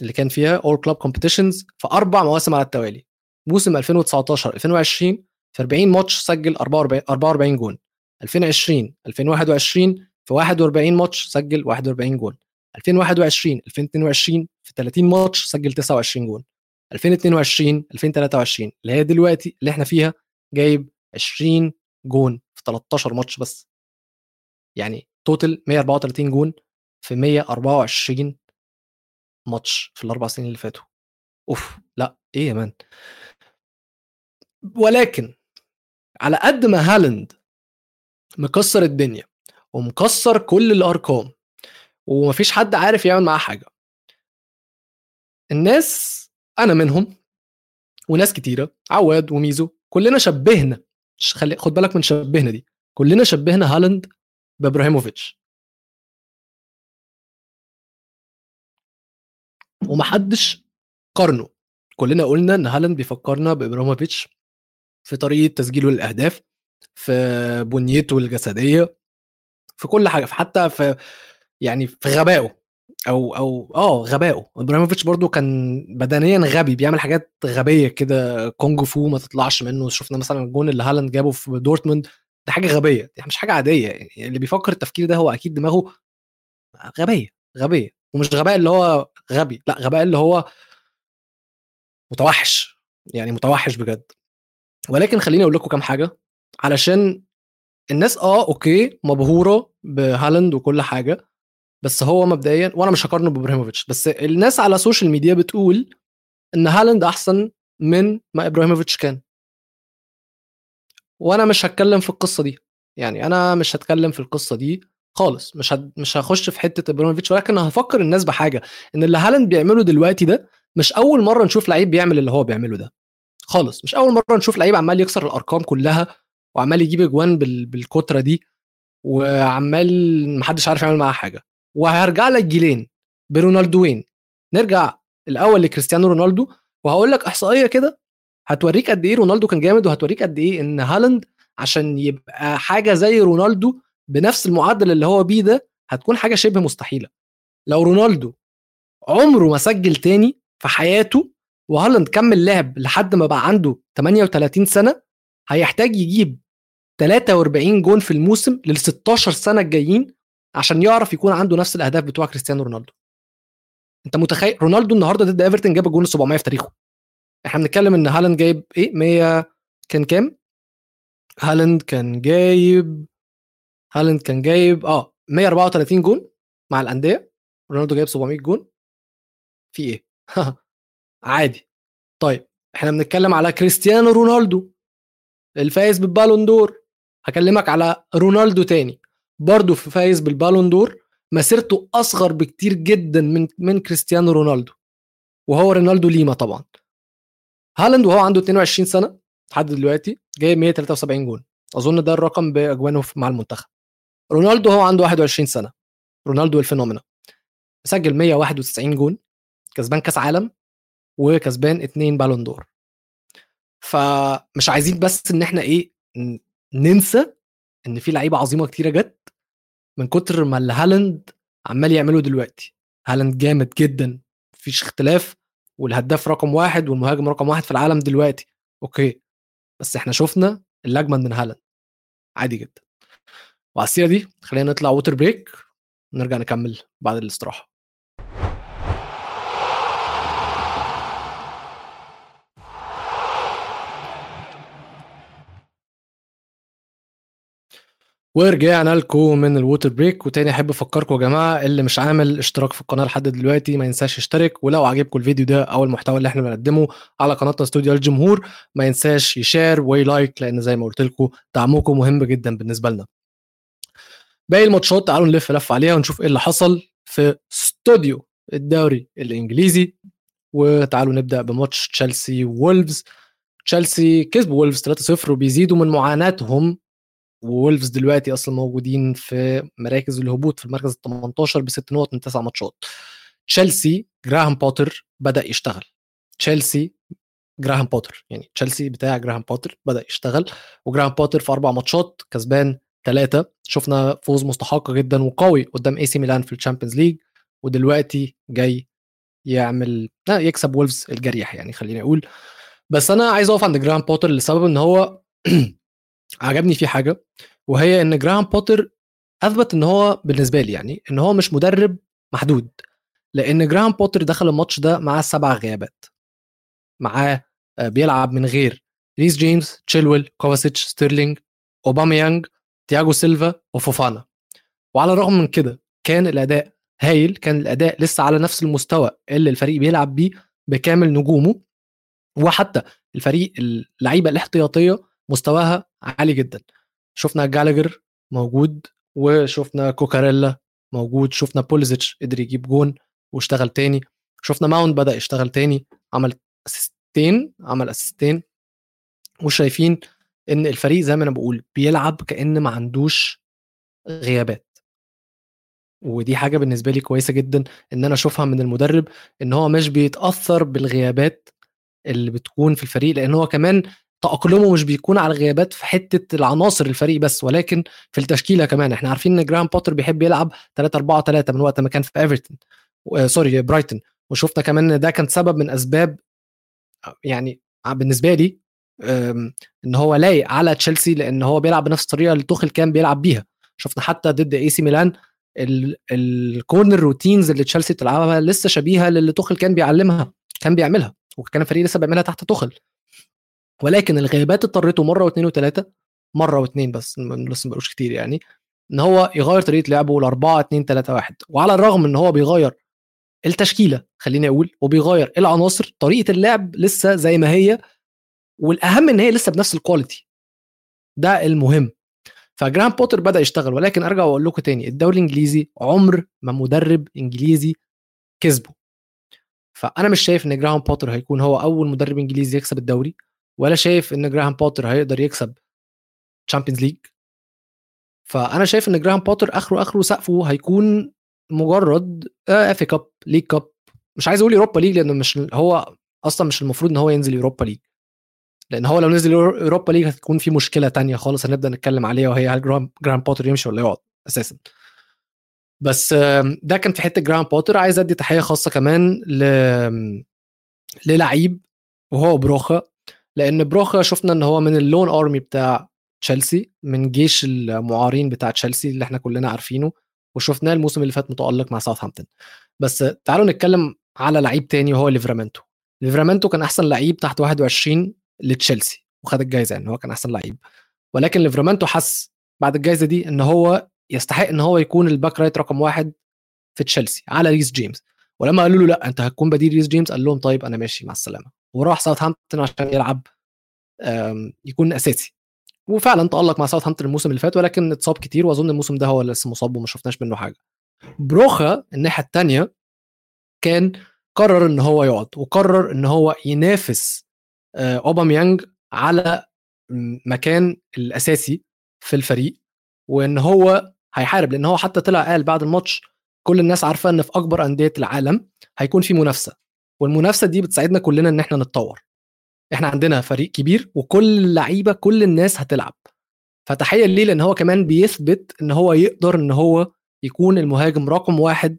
اللي كان فيها all club competitions في أربع مواسم على التوالي. موسم 2019 2020 في 40 ماتش سجل 44 44 جون. 2020 2021 في 41 ماتش سجل 41 جون. 2021 2022 في 30 ماتش سجل 29 جون. 2022 2023 اللي هي دلوقتي اللي إحنا فيها جايب 20 جون في 13 ماتش بس. يعني total 134 جون في 124 ماتش في الأربع سنين اللي فاتوا. أوف لا إيه يا man. ولكن على قد ما هالاند مكسر الدنيا ومكسر كل الأرقام ومفيش حد عارف يعمل معاه حاجة الناس أنا منهم وناس كتيرة عواد وميزو كلنا شبهنا خلي خد بالك من شبهنا دي كلنا شبهنا هالاند بابراهيموفيتش. ومحدش قارنه. كلنا قلنا إن هالاند بيفكرنا بإبراهيموفيتش في طريقة تسجيله للأهداف في بنيته الجسدية في كل حاجة في حتى في يعني في غبائه أو أو آه غبائه. إبراهيموفيتش برضو كان بدنيا غبي بيعمل حاجات غبية كده كونج فو ما تطلعش منه. شفنا مثلا الجون اللي هالاند جابه في دورتموند ده حاجة غبية دي مش حاجة عادية يعني اللي بيفكر التفكير ده هو أكيد دماغه غبية غبية ومش غباء اللي هو غبي لأ غباء اللي هو متوحش يعني متوحش بجد. ولكن خليني أقول لكم كام حاجة علشان الناس آه okay مبهورة بهالاند وكل حاجة بس هو مبدئيا وأنا مش هقارنه بإبراهيموفيتش بس الناس على ال social media بتقول إن هالاند أحسن من ما إبراهيموفيتش كان. وأنا مش هتكلم في القصة دي. يعني أنا مش هتكلم في القصة دي خالص. مش هد... مش هخش في حتة إبراهيموفيتش ولكن هفكر الناس بحاجة إن اللي هالاند بيعمله دلوقتي ده مش أول مرة نشوف لعيب بيعمل اللي هو بيعمله ده. خالص. مش أول مرة نشوف لعيب عمال يكسر الأرقام كلها وعمال يجيب أجوان بال... بالكتره دي وعمال محدش عارف يعمل معاه حاجة. وهرجع لك جيلين. برونالدوين. نرجع الأول لكريستيانو رونالدو وهقول لك إحصائية كده هتوريك قد إيه رونالدو كان جامد وهتوريك قد إيه إن هالاند عشان يبقى حاجة زي رونالدو بنفس المعدل اللي هو بيه ده هتكون حاجة شبه مستحيلة. لو رونالدو عمره ما سجل تاني في حياته وهالاند كمل لعب لحد ما بقى عنده 38 سنة هيحتاج يجيب 43 جون في الموسم لل 16 سنة الجايين عشان يعرف يكون عنده نفس الأهداف بتوع كريستيانو رونالدو. أنت متخيل؟ رونالدو النهارده ضد إيفرتون جاب الجون 700 في تاريخه. إحنا بنتكلم إن هالاند جايب إيه 100 كان كام؟ هالاند كان جايب هالاند كان جايب آه 134 جون مع الأندية. رونالدو جايب 700 جون. في إيه؟ *laughs* عادي. طيب إحنا بنتكلم على كريستيانو رونالدو الفايز بال Ballon d'Or. هكلمك على رونالدو تاني. برضه فايز بال Ballon d'Or مسيرته أصغر بكتير جدا من من كريستيانو رونالدو. وهو رونالدو ليما طبعا. هالاند وهو عنده 22 سنة لحد دلوقتي جايب 173 جون أظن ده الرقم باجوانه مع المنتخب. رونالدو هو عنده 21 سنة. رونالدو ال phenomena سجل 191 جون كسبان كأس عالم وكسبان اتنين Ballon d'Or. فمش عايزين بس إن إحنا إيه ننسى إن في لعيبة عظيمة كتيرة جت من كتر ما اللي هالاند عمال يعمله دلوقتي. هالاند جامد جدا. مفيش اختلاف. والهداف رقم واحد والمهاجم رقم واحد في العالم دلوقتي. okay. بس إحنا شفنا اللي من هالاند. عادي جدا. وعلى السيرة دي خلينا نطلع water break ونرجع نكمل بعد الاستراحة. ورجعنا لكم من ال water break وتاني أحب أفكركم يا جماعة اللي مش عامل اشتراك في القناة لحد دلوقتي ما ينساش يشترك ولو عجبكم الفيديو ده أو المحتوى اللي إحنا بنقدمه على قناتنا استوديو الجمهور ما ينساش ي share وي like لأن زي ما قلت لكم دعمكم مهم جدا بالنسبة لنا. باقي ال matches تعالوا نلف لف عليها ونشوف إيه اللي حصل في استوديو الدوري الإنجليزي وتعالوا نبدأ بماتش تشيلسي وولفز. تشيلسي كسبوا وولفز 3-0 وبيزيدوا من معاناتهم وولفز دلوقتي أصلا موجودين في مراكز الهبوط في المركز ال 18 بست نقط من تسع matches. تشيلسي جراهام بوتر بدأ يشتغل. تشيلسي جراهام بوتر. يعني تشيلسي بتاع جراهام بوتر بدأ يشتغل. وجراهام بوتر في أربع matches كسبان ثلاثة شفنا فوز مستحق جدا وقوي قدام اي سي ميلان في ال Champions League. ودلوقتي جاي يعمل يكسب وولفز الجريح يعني خليني أقول. بس أنا عايز أقف عند جراهام بوتر لسبب إن هو *clears throat* عجبني فيه حاجة وهي إن جراهام بوتر أثبت إن هو بالنسبة لي يعني إن هو مش مدرب محدود لأن جراهام بوتر دخل الماتش ده معاه سبع غيابات. معاه آه، بيلعب من غير ريس جيمس تشيلويل كوفاسيتش ستيرلينج أوباميانج تياجو سيلفا وفوفانا. وعلى الرغم من كده كان الأداء هايل كان الأداء لسه على نفس المستوى اللي الفريق بيلعب بيه بكامل نجومه وحتى الفريق اللعيبة الاحتياطية مستواها عالي جدا. شفنا جالجر موجود وشفنا كوكاريلا موجود شفنا بوليزيتش قدر يجيب جون واشتغل تاني. شفنا ماونت بدأ يشتغل تاني عمل assist ين عمل assist ين وشايفين إن الفريق زي ما أنا بقول بيلعب كأن ما عندوش غيابات. ودي حاجة بالنسبة لي كويسة جدا إن أنا أشوفها من المدرب إن هو مش بيتأثر بالغيابات اللي بتكون في الفريق لأن هو كمان تأقلمه مش بيكون على الغيابات في حتة العناصر الفريق بس ولكن في التشكيلة كمان. إحنا عارفين إن جراهام بوتر بيحب يلعب 3 4 3 من وقت ما كان في إيفرتون sorry برايتون. وشفنا كمان إن ده كان سبب من أسباب يعني بالنسبة لي إن هو لايق على تشيلسي لأن هو بيلعب بنفس الطريقة اللي توخل كان بيلعب بيها. شفنا حتى ضد إي سي ميلان ال corner routines اللي تشيلسي بتلعبها لسه شبيهة للي توخل كان بيعلمها كان بيعملها وكان الفريق لسه بيعملها تحت توخل ولكن الغيابات اضطرته مرة واثنين وثلاثه مرة واثنين بس لسه ما بقولوش كتير يعني إن هو يغير طريقة لعبه ل 4 2 3 1 وعلى الرغم إن هو بيغير التشكيلة خليني أقول وبيغير العناصر طريقة اللعب لسه زي ما هي والأهم إن هي لسه بنفس ال quality ده المهم. فجراهام بوتر بدأ يشتغل ولكن أرجع وأقول لكم تاني الدوري الإنجليزي عمر ما مدرب إنجليزي كسبه. فأنا مش شايف إن جراهام بوتر هيكون هو أول مدرب إنجليزي يكسب الدوري. ولا شايف إن جراهام بوتر هيقدر يكسب Champions League فأنا شايف إن جراهام بوتر آخره آخره سقفه هيكون مجرد FA Cup League Cup مش عايز أقول Europa League لأنه مش هو أصلا مش المفروض إن هو ينزل Europa League لأن هو لو نزل Europa League هتكون في مشكلة تانية خالص هنبدأ نتكلم عليها وهي هل جراهام بوتر يمشي ولا يقعد أساسا. بس ده كان في حتة جراهام بوتر عايز أدي تحية خاصة كمان ل للعيب وهو بروخا. لأن بروخا شفنا إن هو من ال loan army بتاع تشيلسي من جيش المعارين بتاع تشيلسي اللي إحنا كلنا عارفينه وشفناه الموسم اللي فات متألق مع ساوثهامبتون بس تعالوا نتكلم على لعيب تاني وهو ليفرامنتو ليفرامنتو كان أحسن لعيب تحت 21 لتشيلسي وخد الجائزه يعني هو كان أحسن لعيب. ولكن ليفرامنتو حس بعد الجائزه دي إن هو يستحق إن هو يكون الباك رايت رقم واحد في تشيلسي على ريس جيمس ولما قالوا له لأ أنت هتكون بديل ريس جيمس قال لهم طيب أنا ماشي مع السلامة. وراح ساوثهامبتون عشان يلعب يكون أساسي. وفعلا تألق مع ساوثهامبتون الموسم اللي فات ولكن اتصاب كتير وأظن الموسم ده هو اللي لسه مصاب وما شفناش منه حاجة. بروخا الناحية الثانية كان قرر إن هو يقعد وقرر إن هو ينافس آه، اوباميانج على مكان الأساسي في الفريق وإن هو هيحارب لأن هو حتى طلع قال بعد الماتش كل الناس عارفة إن في أكبر أندية العالم هيكون في منافسة. والمنافسة دي بتساعدنا كلنا إن إحنا نتطور. إحنا عندنا فريق كبير وكل اللعيبة كل الناس هتلعب. فتحيه ليه؟ لأن هو كمان بيثبت إن هو يقدر إن هو يكون المهاجم رقم واحد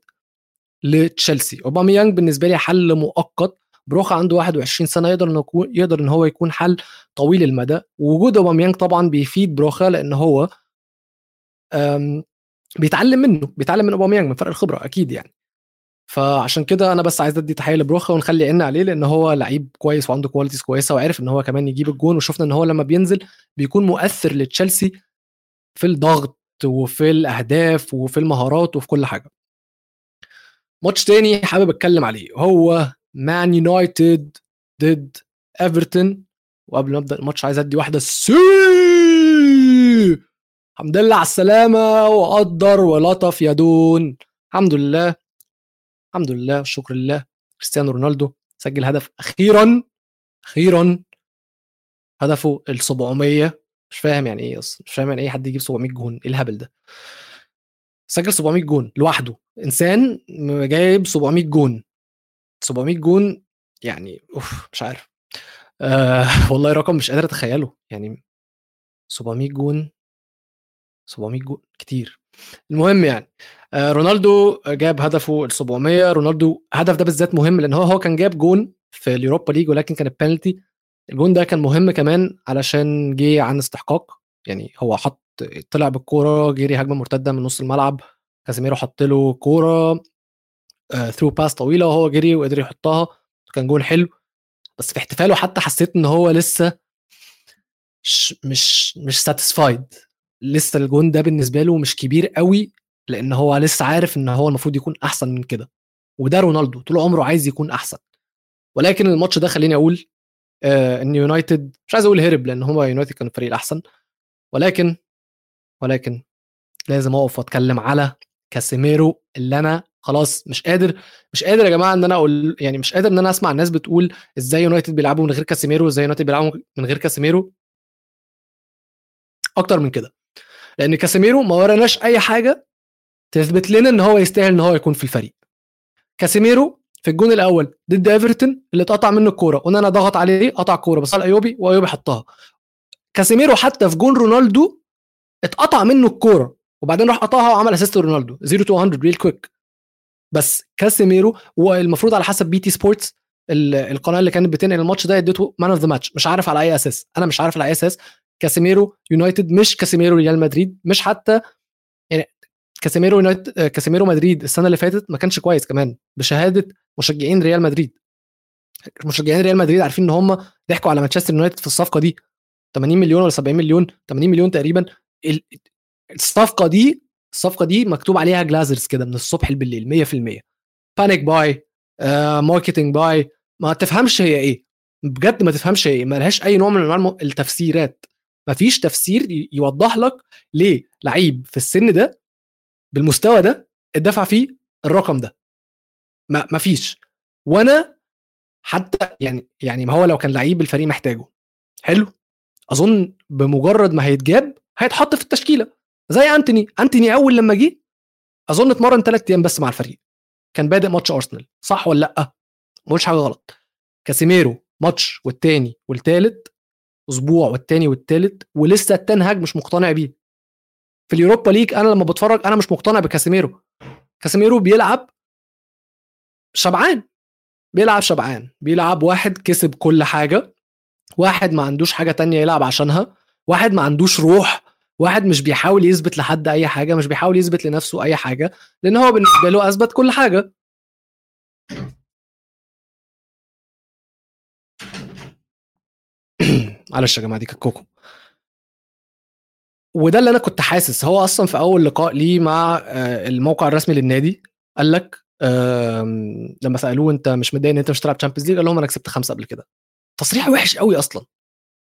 لتشيلسي. أوباميانج بالنسبة لي حل مؤقت. بروخا عنده 21 سنة يقدر انه يقدر إن هو يكون حل طويل المدى. ووجود أوباميانج طبعا بيفيد بروخا لأن هو بيتعلم منه بيتعلم من أوباميانج من فرق الخبرة أكيد يعني. فعشان كده أنا بس عايز أدي تحية لبروخا ونخلي عيننا عليه لأن هو لعيب كويس وعنده qualities كويسة وعارف إن هو كمان يجيب الجون وشفنا إن هو لما بينزل بيكون مؤثر لتشيلسي في الضغط وفي الأهداف وفي المهارات وفي كل حاجة. ماتش تاني حابب أتكلم عليه هو مان يونايتد ضد ايفرتون وقبل ما أبدأ الماتش عايز أدي واحدة سي الحمد لله على السلامة وقدر ولطف يا دون. الحمد لله. الحمد لله والشكر لله كريستيانو رونالدو سجل هدف أخيرا أخيرا هدفه ال 700 مش فاهم يعني إيه أصلا مش فاهم يعني إيه حد يجيب 700 جون إيه الهبل ده؟ سجل 700 جون لوحده إنسان جايب 700 جون 700 جون يعني أوف مش عارف. آه *laughs* والله رقم مش قادر أتخيله يعني 700 جون 700 جون كتير. المهم يعني آه رونالدو جاب هدفه ال 700 رونالدو الهدف ده بالذات مهم لأن هو هو كان جاب جون في ال Europa League ولكن كان بنالتي الجون ده كان مهم كمان علشان جه عن استحقاق يعني هو حط طلع بالكورة جري هجمة مرتدة من نص الملعب كازيميرو حط له كورة through آه باس طويلة وهو جري وقدر يحطها كان جون حلو. بس في احتفاله حتى حسيت إن هو لسه مش مش مش satisfied لسه الجون ده بالنسبة له مش كبير قوي لأن هو لسه عارف إن هو المفروض يكون أحسن من كده. وده رونالدو طول عمره عايز يكون أحسن. ولكن الماتش ده خليني أقول آه إن يونايتد مش عايز أقول هرب لأن هو يونايتد كان الفريق الأحسن. ولكن ولكن لازم أقف وأتكلم على كاسيميرو اللي أنا خلاص مش قادر مش قادر يا جماعة إن أنا أقول يعني مش قادر إن أنا أسمع الناس بتقول إزاي يونايتد بيلعبوا من غير كاسيميرو إزاي يونايتد بيلعبوا من غير كاسيميرو. أكتر من كده. لأن كاسيميرو ما وراناش أي حاجة تثبت لنا إن هو يستاهل إن هو يكون في الفريق. كاسيميرو في الجون الأول ضد إيفرتون اللي اتقطع منه الكورة أنا ضغط عليه قطع الكورة بس على إيوبي وإيوبي حطها. كاسيميرو حتى في جون رونالدو اتقطع منه الكورة وبعدين راح قطعها وعمل assist رونالدو 0 to 100 real quick بس كاسيميرو والمفروض على حسب بي تي سبورتس القناة اللي كانت بتنقل الماتش ده اديته man of the match مش عارف على أي أساس. أنا مش عارف على أي أساس. كاسيميرو يونايتد مش كاسيميرو ريال مدريد مش حتى يعني كاسيميرو يونايتد كاسيميرو مدريد السنة اللي فاتت ما كانش كويس كمان بشهادة مشجعين ريال مدريد. مشجعين ريال مدريد عارفين إن هم ضحكوا على مانشستر يونايتد في الصفقة دي. 80 مليون ولا 70 مليون؟ 80 مليون تقريبا. الصفقة دي الصفقة دي مكتوب عليها Glazers كده من الصبح بالليل 100% panic buy marketing buy ما تفهمش هي إيه. بجد ما تفهمش هي إيه. ما لهاش أي نوع من أنواع التفسيرات. ما فيش تفسير يوضح لك ليه لعيب في السن ده بالمستوى ده اتدفع فيه الرقم ده. ما ما فيش وأنا حتى يعني يعني ما هو لو كان لعيب الفريق محتاجه. حلو. أظن بمجرد ما هيتجاب هيتحط في التشكيلة. زي أنتوني. أنتوني أول لما جه أظن اتمرن ثلاث أيام بس مع الفريق. كان بادئ ماتش أرسنال. صح ولا لأ؟ ما حاجة غلط. كاسيميرو ماتش والتاني والتالت أسبوع والتاني والتالت ولسه تن هاج مش مقتنع بيه. في اليوروبا ليج أنا لما بتفرج أنا مش مقتنع بكاسيميرو. كاسيميرو بيلعب شبعان بيلعب شبعان بيلعب واحد كسب كل حاجة واحد ما عندوش حاجة تانية يلعب عشانها واحد ما عندوش روح واحد مش بيحاول يثبت لحد أي حاجة مش بيحاول يثبت لنفسه أي حاجة لأن هو بالنسبة له أثبت كل حاجة. معلش يا جماعة دي كوكو وده اللي أنا كنت حاسس. هو أصلا في أول لقاء ليه مع آه، الموقع الرسمي للنادي قال لك لما سألوه أنت مش متضايق إن أنت مش تلعب Champions League قال لهم أنا كسبت خمسة قبل كده. تصريح وحش قوي أصلا.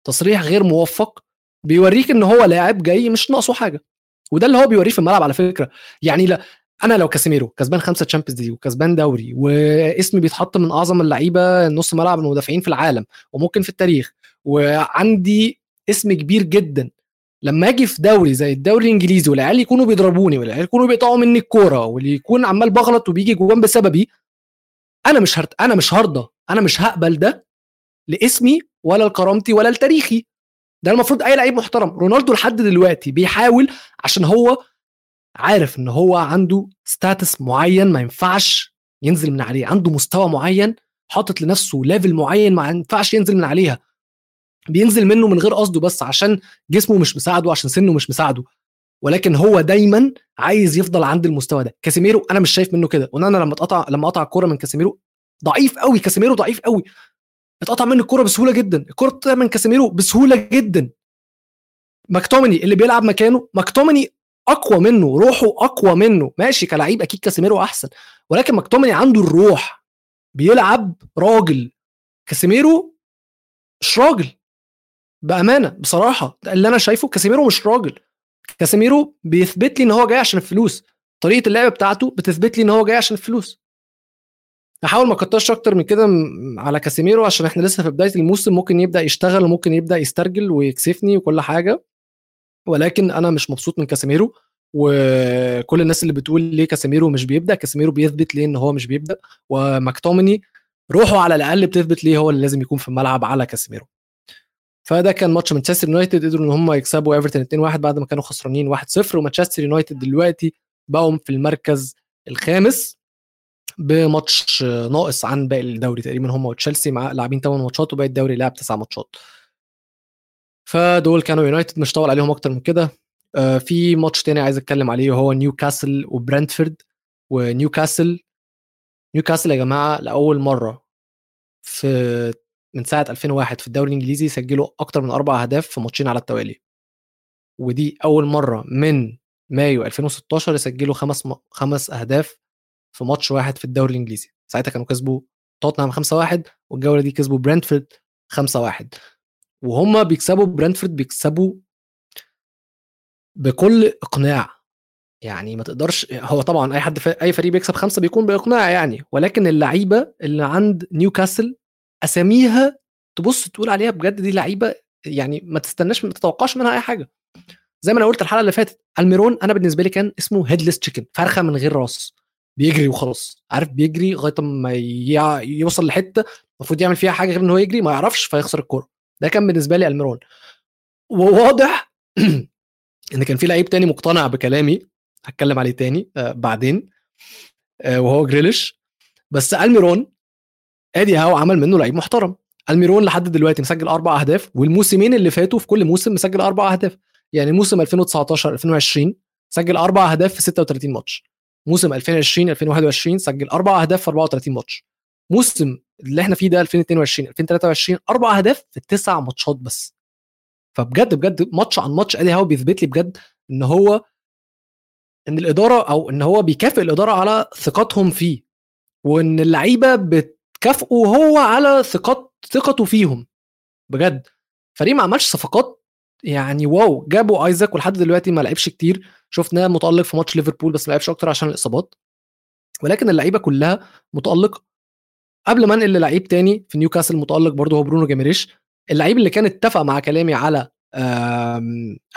تصريح غير موفق. بيوريك إن هو لاعب جاي مش ناقصه حاجة. وده اللي هو بيوريه في الملعب على فكرة. يعني لا أنا لو كاسيميرو كسبان خمسة Champions League وكسبان دوري واسمي بيتحط من أعظم اللعيبة نص ملعب المدافعين في العالم وممكن في التاريخ وعندي اسم كبير جدا. لما أجي في دوري زي الدوري الإنجليزي والعيال يكونوا بيضربوني والعيال يكونوا بيقطعوا مني الكورة واللي يكون عمال بغلط وبيجي جوان بسببي أنا مش هرت... أنا مش هرضى. أنا مش هقبل ده لاسمي ولا لكرامتي ولا لتاريخي. ده المفروض أي لعيب محترم. رونالدو لحد دلوقتي بيحاول عشان هو عارف إن هو عنده ستاتس معين ما ينفعش ينزل من عليه. عنده مستوى معين حاطط لنفسه level معين ما ينفعش ينزل من عليها. بينزل منه من غير قصده بس عشان جسمه مش مساعده عشان سنه مش مساعده. ولكن هو دايما عايز يفضل عند المستوى ده. كاسيميرو أنا مش شايف منه كده. وان أنا لما اتقطع لما قطع الكورة من كاسيميرو ضعيف قوي. كاسيميرو ضعيف قوي. اتقطع منه الكورة بسهولة جدا. الكورة من كاسيميرو بسهولة جدا. ماكتوميني اللي بيلعب مكانه ماكتوميني أقوى منه. روحه أقوى منه. ماشي كلاعب أكيد كاسيميرو أحسن. ولكن ماكتوميني عنده الروح. بيلعب راجل. كاسيميرو مش راجل. بأمانة بصراحة. اللي أنا شايفه كاسيميرو مش راجل. كاسيميرو بيثبت لي إن هو جاي عشان الفلوس. طريقة اللعب بتاعته بتثبت لي إن هو جاي عشان الفلوس. هحاول ما أكترش أكتر من كده على كاسيميرو عشان إحنا لسه في بداية الموسم. ممكن يبدأ يشتغل وممكن يبدأ يسترجل ويكسفني وكل حاجة. ولكن أنا مش مبسوط من كاسيميرو. وكل الناس اللي بتقول ليه كاسيميرو مش بيبدأ كاسيميرو بيثبت ليه إن هو مش بيبدأ. وماكتوميني روحه على الأقل بتثبت ليه هو اللي لازم يكون في الملعب على كاسيميرو. فده كان ماتش مانشستر يونايتد قدروا إن هم يكسبوا إيفرتون 2-1 بعد ما كانوا خسرانين 1-0 ومانشستر يونايتد دلوقتي بقوا في المركز الخامس بماتش ناقص عن باقي الدوري تقريبا هم وتشيلسي مع لاعبين 8 ماتشات وباقي الدوري لعب 9 ماتشات. فدول كانوا يونايتد مش طول عليهم أكتر من كده. آه، في ماتش تاني عايز أتكلم عليه وهو نيوكاسل وبرنتفورد. ونيوكاسل نيوكاسل يا جماعة لأول مرة في من ساعة 2001 في الدوري الإنجليزي سجلوا أكتر من أربع أهداف في ماتشين على التوالي. ودي أول مرة من مايو 2016 يسجلوا خمس م... خمس أهداف في ماتش واحد في الدوري الإنجليزي. ساعتها كانوا كسبوا توتنهام 5-1 والجولة دي كسبوا برنتفورد 5-1 وهم بيكسبوا برنتفورد بيكسبوا بكل إقناع. يعني ما تقدرش هو طبعا أي حد أي فريق بيكسب خمسة بيكون بإقناع يعني. ولكن اللعيبة اللي عند نيوكاسل أساميها تبص تقول عليها بجد دي لعيبة يعني ما تستناش ما تتوقعش منها أي حاجة. زي ما أنا قلت الحلقة اللي فاتت ألميرون أنا بالنسبة لي كان اسمه هيدلس تشيكن فرخة من غير راس. بيجري وخلاص. عارف بيجري لغاية ما يوصل لحتة المفروض يعمل فيها حاجة غير إن هو يجري ما يعرفش فيخسر الكورة. ده كان بالنسبة لي ألميرون. وواضح *clears throat* إن كان في لعيب تاني مقتنع بكلامي هتكلم عليه تاني آه بعدين آه وهو جريليش بس ألميرون ادي هاو عمل منه لعيب محترم. الميرون لحد دلوقتي مسجل أربع أهداف والموسمين اللي فاتوا في كل موسم مسجل أربع أهداف. يعني موسم 2019 2020 سجل أربع أهداف في 36 ماتش. موسم 2020 2021 سجل أربع أهداف في 34 ماتش. موسم اللي إحنا فيه ده 2022 2023 أربع أهداف في تسع ماتشات بس. فبجد بجد ماتش عن ماتش ادي هاو بيثبت لي بجد إن هو إن الإدارة أو إن هو بيكافئ الإدارة على ثقتهم فيه. وإن اللعيبة بتكافئه هو على ثقات ثقته فيهم. بجد. فريق ما عملش صفقات يعني wow جابوا آيزاك ولحد دلوقتي ما لعبش كتير. شفناه متألق في ماتش ليفربول بس ما لعبش أكتر عشان الإصابات. ولكن اللعيبة كلها متالقه قبل ما انقل للعيب تاني في نيوكاسل متألق برضه هو برونو جيماريش اللعيب اللي كان اتفق مع كلامي على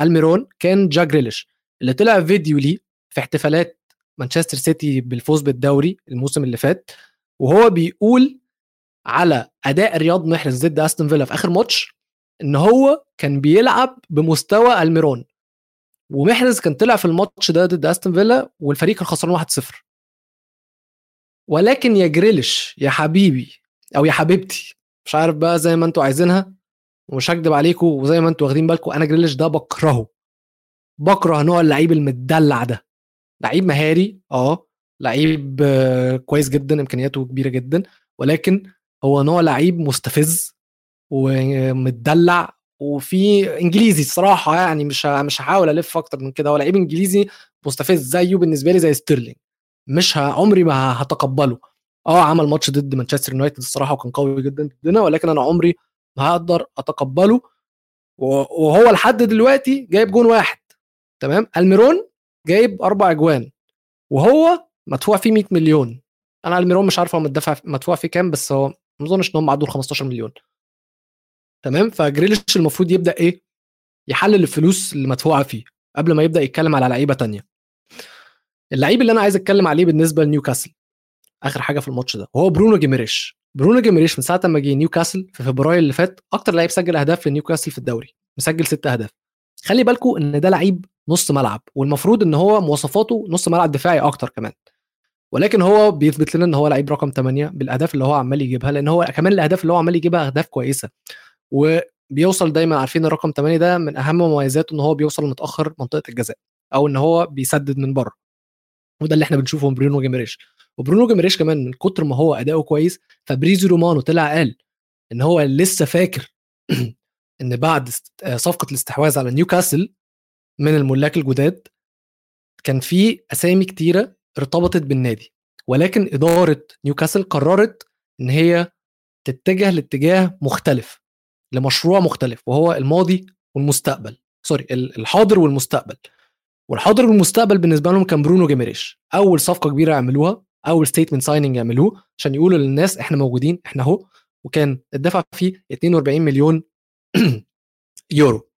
ألميرون كان جاك جريليش. اللي طلع فيديو ليه في احتفالات مانشستر سيتي بالفوز بالدوري الموسم اللي فات وهو بيقول على أداء رياض محرز ضد أستون فيلا في آخر ماتش إن هو كان بيلعب بمستوى ألميرون. ومحرز كان طلع في الماتش ده ضد أستون فيلا والفريق كان خسران 1-0 ولكن يا جريليش يا حبيبي أو يا حبيبتي مش عارف بقى زي ما أنتوا عايزينها ومش هكدب عليكم وزي ما أنتوا واخدين بالكم أنا جريليش ده بكرهه. بكره نوع اللعيب المدلع ده. لعيب مهاري آه لعيب كويس جدا إمكانياته كبيرة جدا ولكن هو نوع لعيب مستفز ومتدلع وفي إنجليزي الصراحة يعني مش مش هحاول ألف أكتر من كده. هو لعيب إنجليزي مستفز زيه بالنسبة لي زي ستيرلينج. مش عمري ما هتقبله. آه عمل ماتش ضد مانشستر يونايتد الصراحة وكان قوي جدا ضدنا ولكن أنا عمري ما هقدر أتقبله. وهو لحد دلوقتي جايب جون واحد تمام؟ ألميرون جايب أربع أجوان وهو مدفوع فيه 100 مليون. أنا الميرون مش عارف هو مدفع مدفوع فيه كام بس هو ما أظنش إن هم عدوا ال 15 مليون. تمام؟ فجريليش المفروض يبدأ إيه؟ يحلل الفلوس اللي مدفوعة فيه قبل ما يبدأ يتكلم على لعيبة تانية. اللعيب اللي أنا عايز أتكلم عليه بالنسبة لنيوكاسل آخر حاجة في الماتش ده هو برونو جيميريش. برونو جيميريش من ساعة ما جه نيوكاسل في فبراير اللي فات أكتر لعيب سجل أهداف لنيوكاسل في الدوري مسجل ست أهداف. خلي بالكم إن ده لعيب نص ملعب والمفروض إن هو مواصفاته نص ملعب دفاعي أكتر كمان. ولكن هو بيثبت لنا إن هو لعيب رقم 8 بالأهداف اللي هو عمال يجيبها لأن هو كمان الأهداف اللي هو عمال يجيبها أهداف كويسة. وبيوصل دايما عارفين الرقم 8 ده من أهم مميزاته إن هو بيوصل متأخر منطقة الجزاء أو إن هو بيسدد من بره. وده اللي إحنا بنشوفه من برونو جيميريش. وبرونو جيميريش كمان من كتر ما هو أداؤه كويس فابريزيو رومانو طلع قال إن هو لسه فاكر *clears throat* إن بعد صفقة الاستحواذ على نيوكاسل من الملاك الجداد كان في أسامي كتيرة ارتبطت بالنادي ولكن إدارة نيوكاسل قررت إن هي تتجه لاتجاه مختلف لمشروع مختلف وهو الماضي والمستقبل. sorry الحاضر والمستقبل. والحاضر والمستقبل بالنسبة لهم كان برونو جيميريش. أول صفقة كبيرة يعملوها أول statement signing يعملوه عشان يقولوا للناس إحنا موجودين إحنا أهو. وكان الدفع فيه 42 مليون *clears throat* يورو.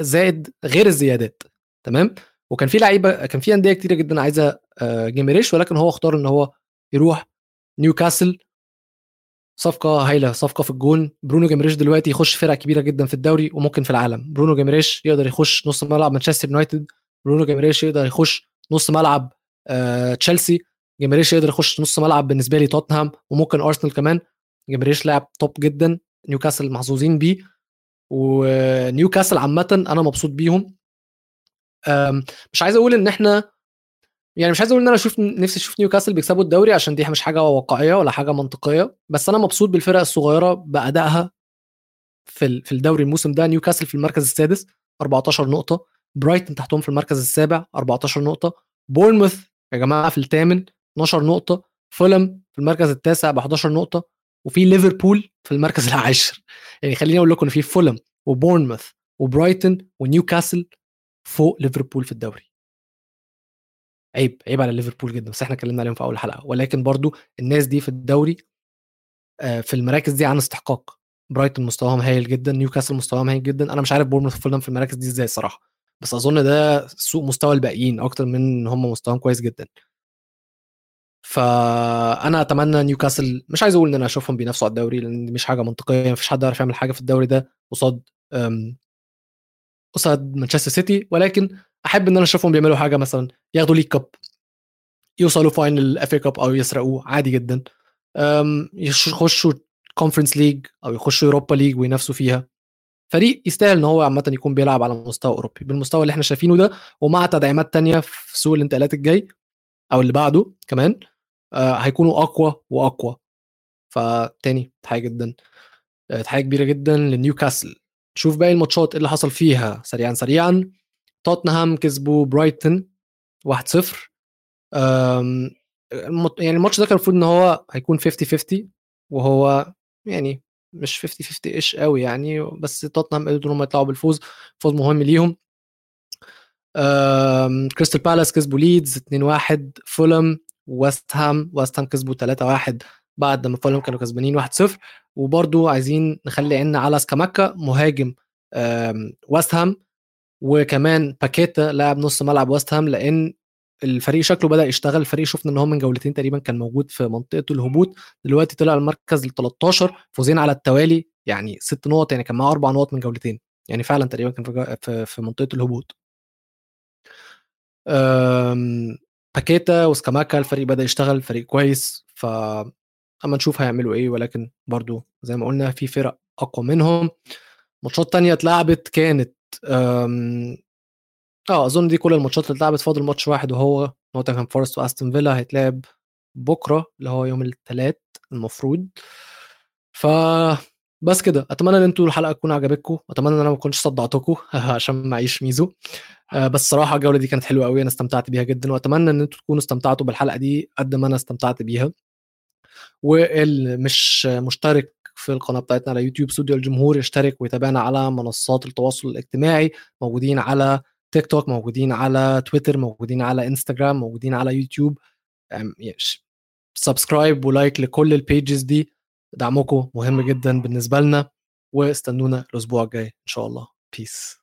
زائد غير الزيادات. تمام؟ وكان في لعيبة كان في أندية كتيرة جدا عايزة جيميريش ولكن هو اختار إن هو يروح نيوكاسل. صفقة هايلة صفقة في الجون. برونو جيميريش دلوقتي يخش فرق كبيرة جدا في الدوري وممكن في العالم. برونو جيميريش يقدر يخش نص ملعب مانشستر يونايتد. برونو جيميريش يقدر يخش نص ملعب آه تشيلسي. جيميريش يقدر يخش نص ملعب بالنسبة لي توتنهام وممكن أرسنال كمان. جيميريش لاعب top جدا نيوكاسل محظوظين بيه. ونيوكاسل عامة أنا مبسوط بيهم. مش عايز أقول إن إحنا يعني مش عايز أقول إن أنا أشوف نفسي أشوف نيوكاسل بيكسبوا الدوري عشان دي مش حاجة واقعية ولا حاجة منطقية بس أنا مبسوط بالفرق الصغيرة بأدائها في في الدوري الموسم ده. نيوكاسل في المركز السادس 14 نقطة برايتن تحتهم في المركز السابع 14 نقطة بورنموث يا جماعة في الثامن 12 نقطة فولم في المركز التاسع ب 11 نقطة وفي ليفربول في المركز *laughs* العاشر. يعني خليني أقول لكم إن في فولم وبورنموث وبرايتن ونيوكاسل فوق ليفربول في الدوري. عيب عيب على ليفربول جدا بس إحنا اتكلمنا عليهم في أول حلقة. ولكن برضو الناس دي في الدوري آه، في المراكز دي عن استحقاق. برايتون مستواهم هايل جدا نيوكاسل مستواهم هايل جدا. أنا مش عارف بورنموث فولهام في المراكز دي إزاي الصراحة. بس أظن ده سوء مستوى الباقيين أكتر من إن هم مستواهم كويس جدا. فأنا أتمنى نيوكاسل مش عايز أقول إن أنا أشوفهم بينافسوا على الدوري لأن دي مش حاجة منطقية مفيش حد يعرف يعمل حاجة في الدوري ده قصاد قصاد مانشستر سيتي ولكن أحب إن أنا أشوفهم بيعملوا حاجة مثلا ياخدوا League Cup يوصلوا final FA Cup أو يسرقوه عادي جدا. يخشوا Conference League أو يخشوا Europa League وينافسوا فيها. فريق يستاهل إن هو عامة يكون بيلعب على مستوى أوروبي. بالمستوى اللي إحنا شايفينه ده ومع تدعيمات تانية في سوق الانتقالات الجاي أو اللي بعده كمان آه هيكونوا أقوى وأقوى. فتاني تحية جدا. آه، تحية كبيرة جدا لنيوكاسل. نشوف باقي الماتشات اللي حصل فيها. سريعا سريعا. توتنهام كسبوا برايتون 1-0 يعني الماتش ده كان المفروض إن هو هيكون 50 50 وهو يعني مش 50 50 إيش قوي يعني بس توتنهام قدروا انهم يطلعوا بالفوز. فوز مهم ليهم. كريستال بالاس كسبوا ليدز 2-1 فولم ويست هام ويست هام كسبوا 3-1 بعد ما فولم كانوا كسبانين 1-0 وبرضو عايزين نخلي عيننا على سكاماكا مهاجم ويست هام وكمان باكيتا لاعب نص ملعب ويست هام لأن الفريق شكله بدأ يشتغل. الفريق شفنا إن هو من جولتين تقريبا كان موجود في منطقة الهبوط. دلوقتي طلع المركز ال 13 فوزين على التوالي يعني ست نقط يعني كان معاه أربع نقط من جولتين. يعني فعلا تقريبا كان في, في منطقة الهبوط. باكيتا وسكاماكا الفريق بدأ يشتغل فريق كويس. ف أما نشوف هيعملوا إيه ولكن برضو زي ما قلنا في فرق أقوى منهم. ماتشات تانية اتلعبت كانت آه، أظن دي كل الماتشات اللي اتلعبت فاضل ماتش واحد وهو نوتنغهام فورست وأستون فيلا هيتلعب بكرة اللي هو يوم الثلاث المفروض. ف بس كده أتمنى إن أنتوا الحلقة تكون عجبتكم أتمنى إن أنا ما كنتش صدعتكم *laughs* عشان معيش ميزو. آه، بس صراحة الجولة دي كانت حلوة قوي أنا استمتعت بيها جدا وأتمنى إن أنتوا تكونوا استمتعتوا بالحلقة دي قد ما أنا استمتعت بيها. واللي مش مشترك في القناة بتاعتنا على يوتيوب استوديو الجمهور يشترك ويتابعنا على منصات التواصل الاجتماعي موجودين على تيك توك موجودين على تويتر موجودين على انستغرام موجودين على يوتيوب. subscribe و like لكل ال pages دي. دعمكم مهم جدا بالنسبة لنا واستنونا الأسبوع الجاي إن شاء الله. peace